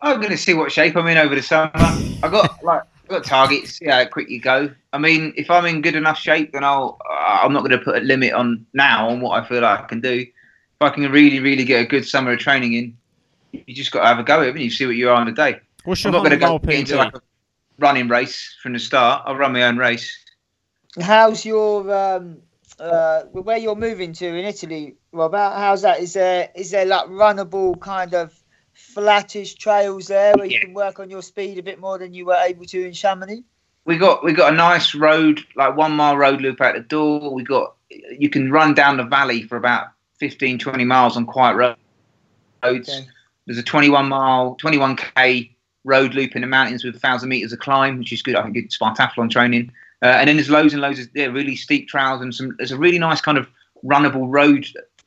[SPEAKER 3] I'm going to see what shape I'm in over the summer. I got like got targets. See how quick you go. I mean, if I'm in good enough shape, then I'll. I'm not going to put a limit on now on what I feel like I can do. If I can really, really get a good summer of training in, you just got to have a go at it. and You see what you are on the day.
[SPEAKER 1] What's
[SPEAKER 3] I'm
[SPEAKER 1] your
[SPEAKER 3] not going to go into like a running race from the start. I'll run my own race.
[SPEAKER 2] How's your um, uh, where you're moving to in Italy, Rob. How's that? Is there is there like runnable kind of flattish trails there where you can work on your speed a bit more than you were able to in Chamonix?
[SPEAKER 3] we got we got a nice road, like one mile road loop out the door. We got you can run down the valley for about 15, 20 miles on quiet roads.
[SPEAKER 2] Okay.
[SPEAKER 3] There's a 21 mile, 21k road loop in the mountains with 1,000 meters of climb, which is good. I think good Spartathlon training. Uh, and then there's loads and loads of yeah, really steep trails and some. There's a really nice kind of runnable road,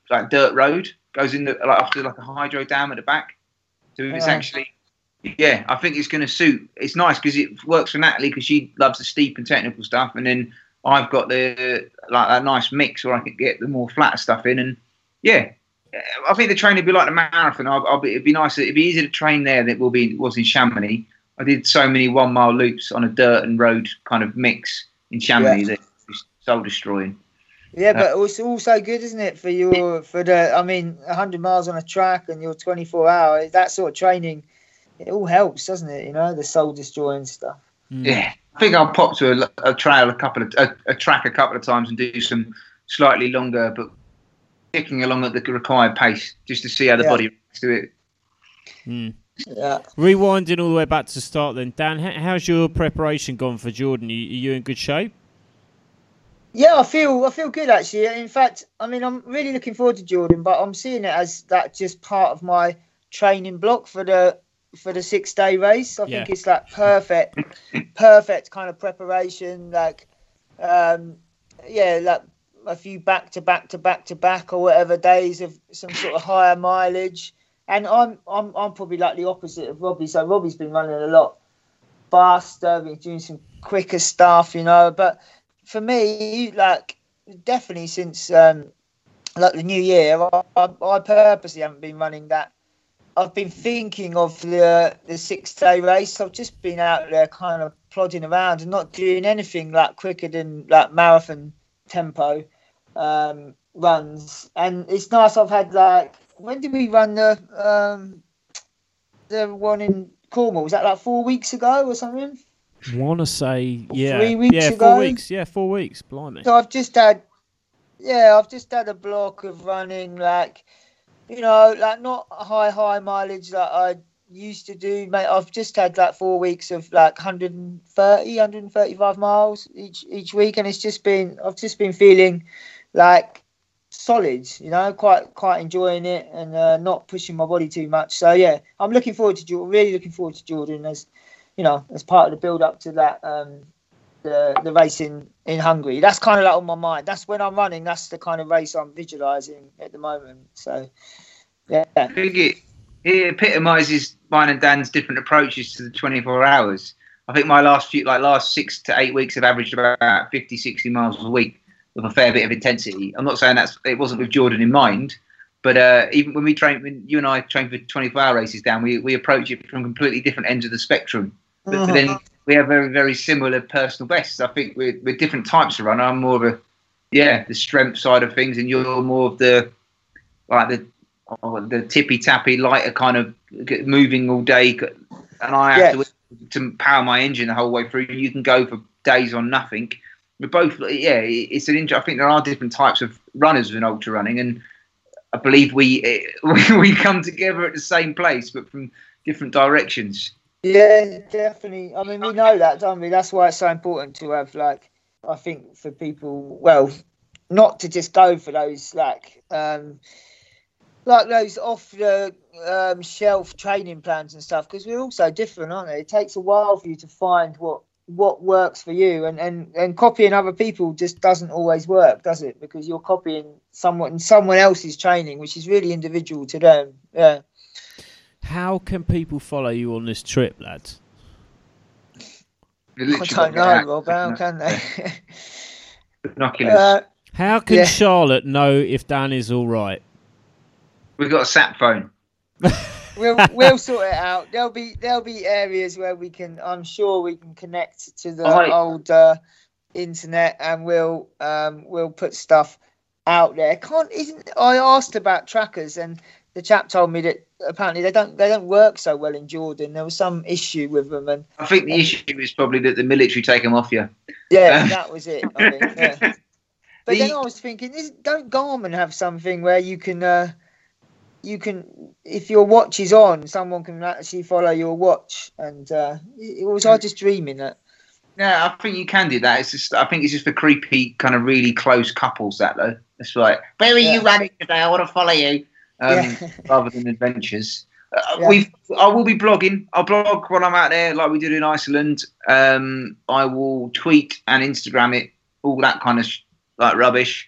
[SPEAKER 3] like dirt road, goes in the like after like a hydro dam at the back. So it's
[SPEAKER 2] Yeah.
[SPEAKER 3] actually, yeah, I think it's going to suit. It's nice because it works for Natalie because she loves the steep and technical stuff, and then I've got the like that nice mix where I can get the more flat stuff in, and yeah, I think the training would be like the marathon. I'll, I'll be, it'd be nice. It'd be easier to train there than it will be was in Chamonix. I did so many one mile loops on a dirt and road kind of mix in Chamonix that it was soul destroying.
[SPEAKER 2] Yeah, but it's also good, isn't it, for your for the? I mean, 100 miles on a track and your 24 hour that sort of training. It all helps, doesn't it? You know, the soul destroying stuff.
[SPEAKER 1] Mm.
[SPEAKER 3] Yeah, I think I'll pop to a, a trail a couple of a, a track a couple of times and do some slightly longer, but kicking along at the required pace just to see how the
[SPEAKER 2] Yeah.
[SPEAKER 3] body reacts to it.
[SPEAKER 1] Mm.
[SPEAKER 2] Yeah.
[SPEAKER 1] Rewinding all the way back to start, then Dan, how's your preparation gone for Jordan? Are you in good shape?
[SPEAKER 2] Yeah, I feel I feel good actually. In fact, I mean, I'm really looking forward to Jordan, but I'm seeing it as that just part of my training block for the for the six day race. I
[SPEAKER 1] Yeah.
[SPEAKER 2] think it's like perfect, perfect kind of preparation. Like, um, yeah, like a few back to back to back to back or whatever days of some sort of higher mileage. And I'm I'm I'm probably like the opposite of Robbie. So Robbie's been running a lot faster, been doing some quicker stuff, you know. But for me, like definitely since um, like the new year, I, I, I purposely haven't been running that. I've been thinking of the the six day race. I've just been out there kind of plodding around and not doing anything like quicker than like marathon tempo um, runs. And it's nice. I've had like when did we run the um, the one in Cornwall? Was that like four weeks ago or something?
[SPEAKER 1] Want to say yeah,
[SPEAKER 2] Three weeks
[SPEAKER 1] yeah,
[SPEAKER 2] ago?
[SPEAKER 1] four weeks, yeah, four weeks. Blimey.
[SPEAKER 2] So I've just had, yeah, I've just had a block of running like, you know, like not high high mileage that I used to do, mate. I've just had like four weeks of like 130, 135 miles each each week, and it's just been, I've just been feeling like solid, you know, quite quite enjoying it and uh, not pushing my body too much. So yeah, I'm looking forward to Jordan. Really looking forward to Jordan as, you know, as part of the build up to that. Um, the, the race in, in Hungary. That's kind of like on my mind. That's when I'm running. That's the kind of race I'm visualizing at the moment. So, yeah.
[SPEAKER 3] I think it, it epitomises mine and Dan's different approaches to the 24 hours. I think my last few, like last six to eight weeks, have averaged about 50, 60 miles a week with a fair bit of intensity. I'm not saying that's it wasn't with Jordan in mind, but uh, even when we train, when you and I train for 24 hour races, Dan, we, we approach it from completely different ends of the spectrum. But, but mm. then we have very, very similar personal bests. I think we're, we're different types of runner. I'm more of a, yeah, the strength side of things, and you're more of the, like the, oh, the tippy tappy, lighter kind of moving all day. And I have
[SPEAKER 2] Yes.
[SPEAKER 3] to, to power my engine the whole way through. You can go for days on nothing. We're both, yeah, it's an injury. I think there are different types of runners in ultra running, and I believe we, we come together at the same place, but from different directions.
[SPEAKER 2] Yeah, definitely. I mean, we know that, don't we? That's why it's so important to have, like, I think for people, well, not to just go for those, like, um, like those off the um, shelf training plans and stuff, because we're all so different, aren't we? It takes a while for you to find what what works for you, and and and copying other people just doesn't always work, does it? Because you're copying someone someone else's training, which is really individual to them. Yeah.
[SPEAKER 1] How can people follow you on this trip, lads?
[SPEAKER 2] I don't know,
[SPEAKER 3] to
[SPEAKER 2] Rob. How can they?
[SPEAKER 3] Binoculars.
[SPEAKER 2] uh,
[SPEAKER 1] How can
[SPEAKER 2] Yeah.
[SPEAKER 1] Charlotte know if Dan is all right?
[SPEAKER 3] We've got a sat phone.
[SPEAKER 2] we'll we'll sort it out. There'll be there'll be areas where we can. I'm sure we can connect to the
[SPEAKER 3] Right.
[SPEAKER 2] old uh, internet, and we'll um we'll put stuff out there. Can't isn't I asked about trackers, and the chap told me that apparently they don't they don't work so well in Jordan. There was some issue with them, and
[SPEAKER 3] I think the issue is probably that the military take them off you.
[SPEAKER 2] yeah,
[SPEAKER 3] Uh.
[SPEAKER 2] that was it. I think. Yeah. But
[SPEAKER 3] The-
[SPEAKER 2] then I was thinking, is, don't Garmin have something where you can, uh, you can, if your watch is on, someone can actually follow your watch? And uh, it, was I just dreaming that?
[SPEAKER 3] Yeah, I think you can do that. It's just, I think it's just for creepy, kind of really close couples. That though, it's like, where are
[SPEAKER 2] Yeah.
[SPEAKER 3] you running today? I want to follow you. Um,
[SPEAKER 2] Yeah.
[SPEAKER 3] rather than adventures. Uh,
[SPEAKER 2] Yeah.
[SPEAKER 3] We've, I will be blogging. I'll blog when I'm out there, like we did in Iceland. Um, I will tweet and Instagram it, all that kind of sh- like rubbish.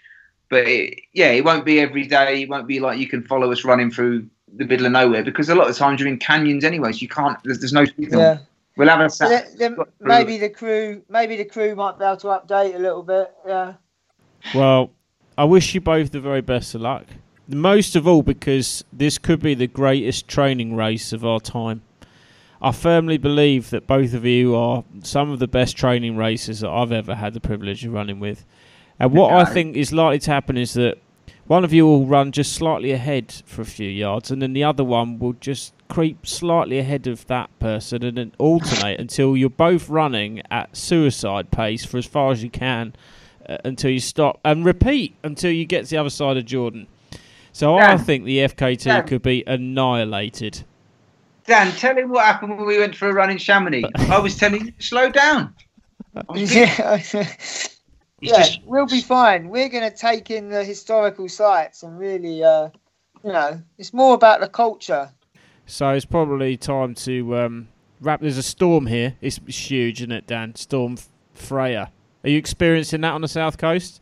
[SPEAKER 3] But it, yeah, it won't be every day. It won't be like you can follow us running through the middle of nowhere because a lot of times you're in canyons anyway, so you can't. There's, there's no signal.
[SPEAKER 2] Yeah.
[SPEAKER 3] We'll have a
[SPEAKER 2] So
[SPEAKER 3] sat.
[SPEAKER 2] then, then maybe the crew, maybe the crew might be able to update a little bit. Yeah.
[SPEAKER 1] Well, I wish you both the very best of luck. Most of all, because this could be the greatest training race of our time. I firmly believe that both of you are some of the best training racers that I've ever had the privilege of running with. And what I think is likely to happen is that one of you will run just slightly ahead for a few yards, and then the other one will just creep slightly ahead of that person and then alternate until you're both running at suicide pace for as far as you can uh, until you stop and repeat until you get to the other side of Jordan. So I think the FKT
[SPEAKER 3] Dan.
[SPEAKER 1] could be annihilated.
[SPEAKER 3] Dan, tell him what happened when we went for a run in Chamonix. I was telling you to slow down. I was being-
[SPEAKER 2] Yeah. Yeah,
[SPEAKER 3] just-
[SPEAKER 2] we'll be fine. We're going to take in the historical sites and really, uh, you know, it's more about the culture.
[SPEAKER 1] So it's probably time to um, wrap. There's a storm here. It's, it's huge, isn't it, Dan? Storm Freya. Are you experiencing that on the south coast?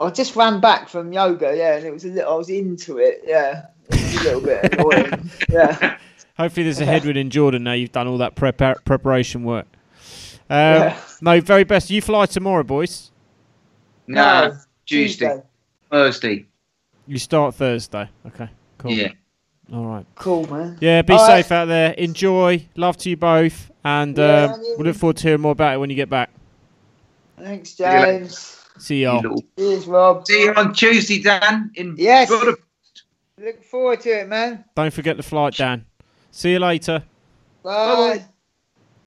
[SPEAKER 2] I just ran back from yoga, yeah, and it was a little. I was into it, yeah. It was a little bit annoying, yeah.
[SPEAKER 1] Hopefully, there's a headwind in Jordan now. You've done all that prepar- preparation work. Um,
[SPEAKER 2] Yeah.
[SPEAKER 1] No, very best. You fly tomorrow, boys.
[SPEAKER 3] no, Tuesday, Thursday.
[SPEAKER 1] You start Thursday. Okay, cool.
[SPEAKER 3] Yeah.
[SPEAKER 1] All right.
[SPEAKER 2] Cool, man.
[SPEAKER 1] Yeah, be
[SPEAKER 2] All right.
[SPEAKER 1] safe out there. Enjoy. Love to you both. And
[SPEAKER 2] Yeah,
[SPEAKER 1] uh,
[SPEAKER 2] and you.
[SPEAKER 1] we look forward to hearing more about it when you get back.
[SPEAKER 2] Thanks,
[SPEAKER 3] you later.
[SPEAKER 2] James.
[SPEAKER 1] See
[SPEAKER 3] You
[SPEAKER 1] y'all.
[SPEAKER 2] Cheers, Rob.
[SPEAKER 3] See you on Tuesday, Dan. In
[SPEAKER 2] Yes.
[SPEAKER 3] Budapest.
[SPEAKER 2] Look forward to it, man.
[SPEAKER 1] Don't forget the flight, Dan. See you later.
[SPEAKER 2] Bye.
[SPEAKER 3] Bye-bye.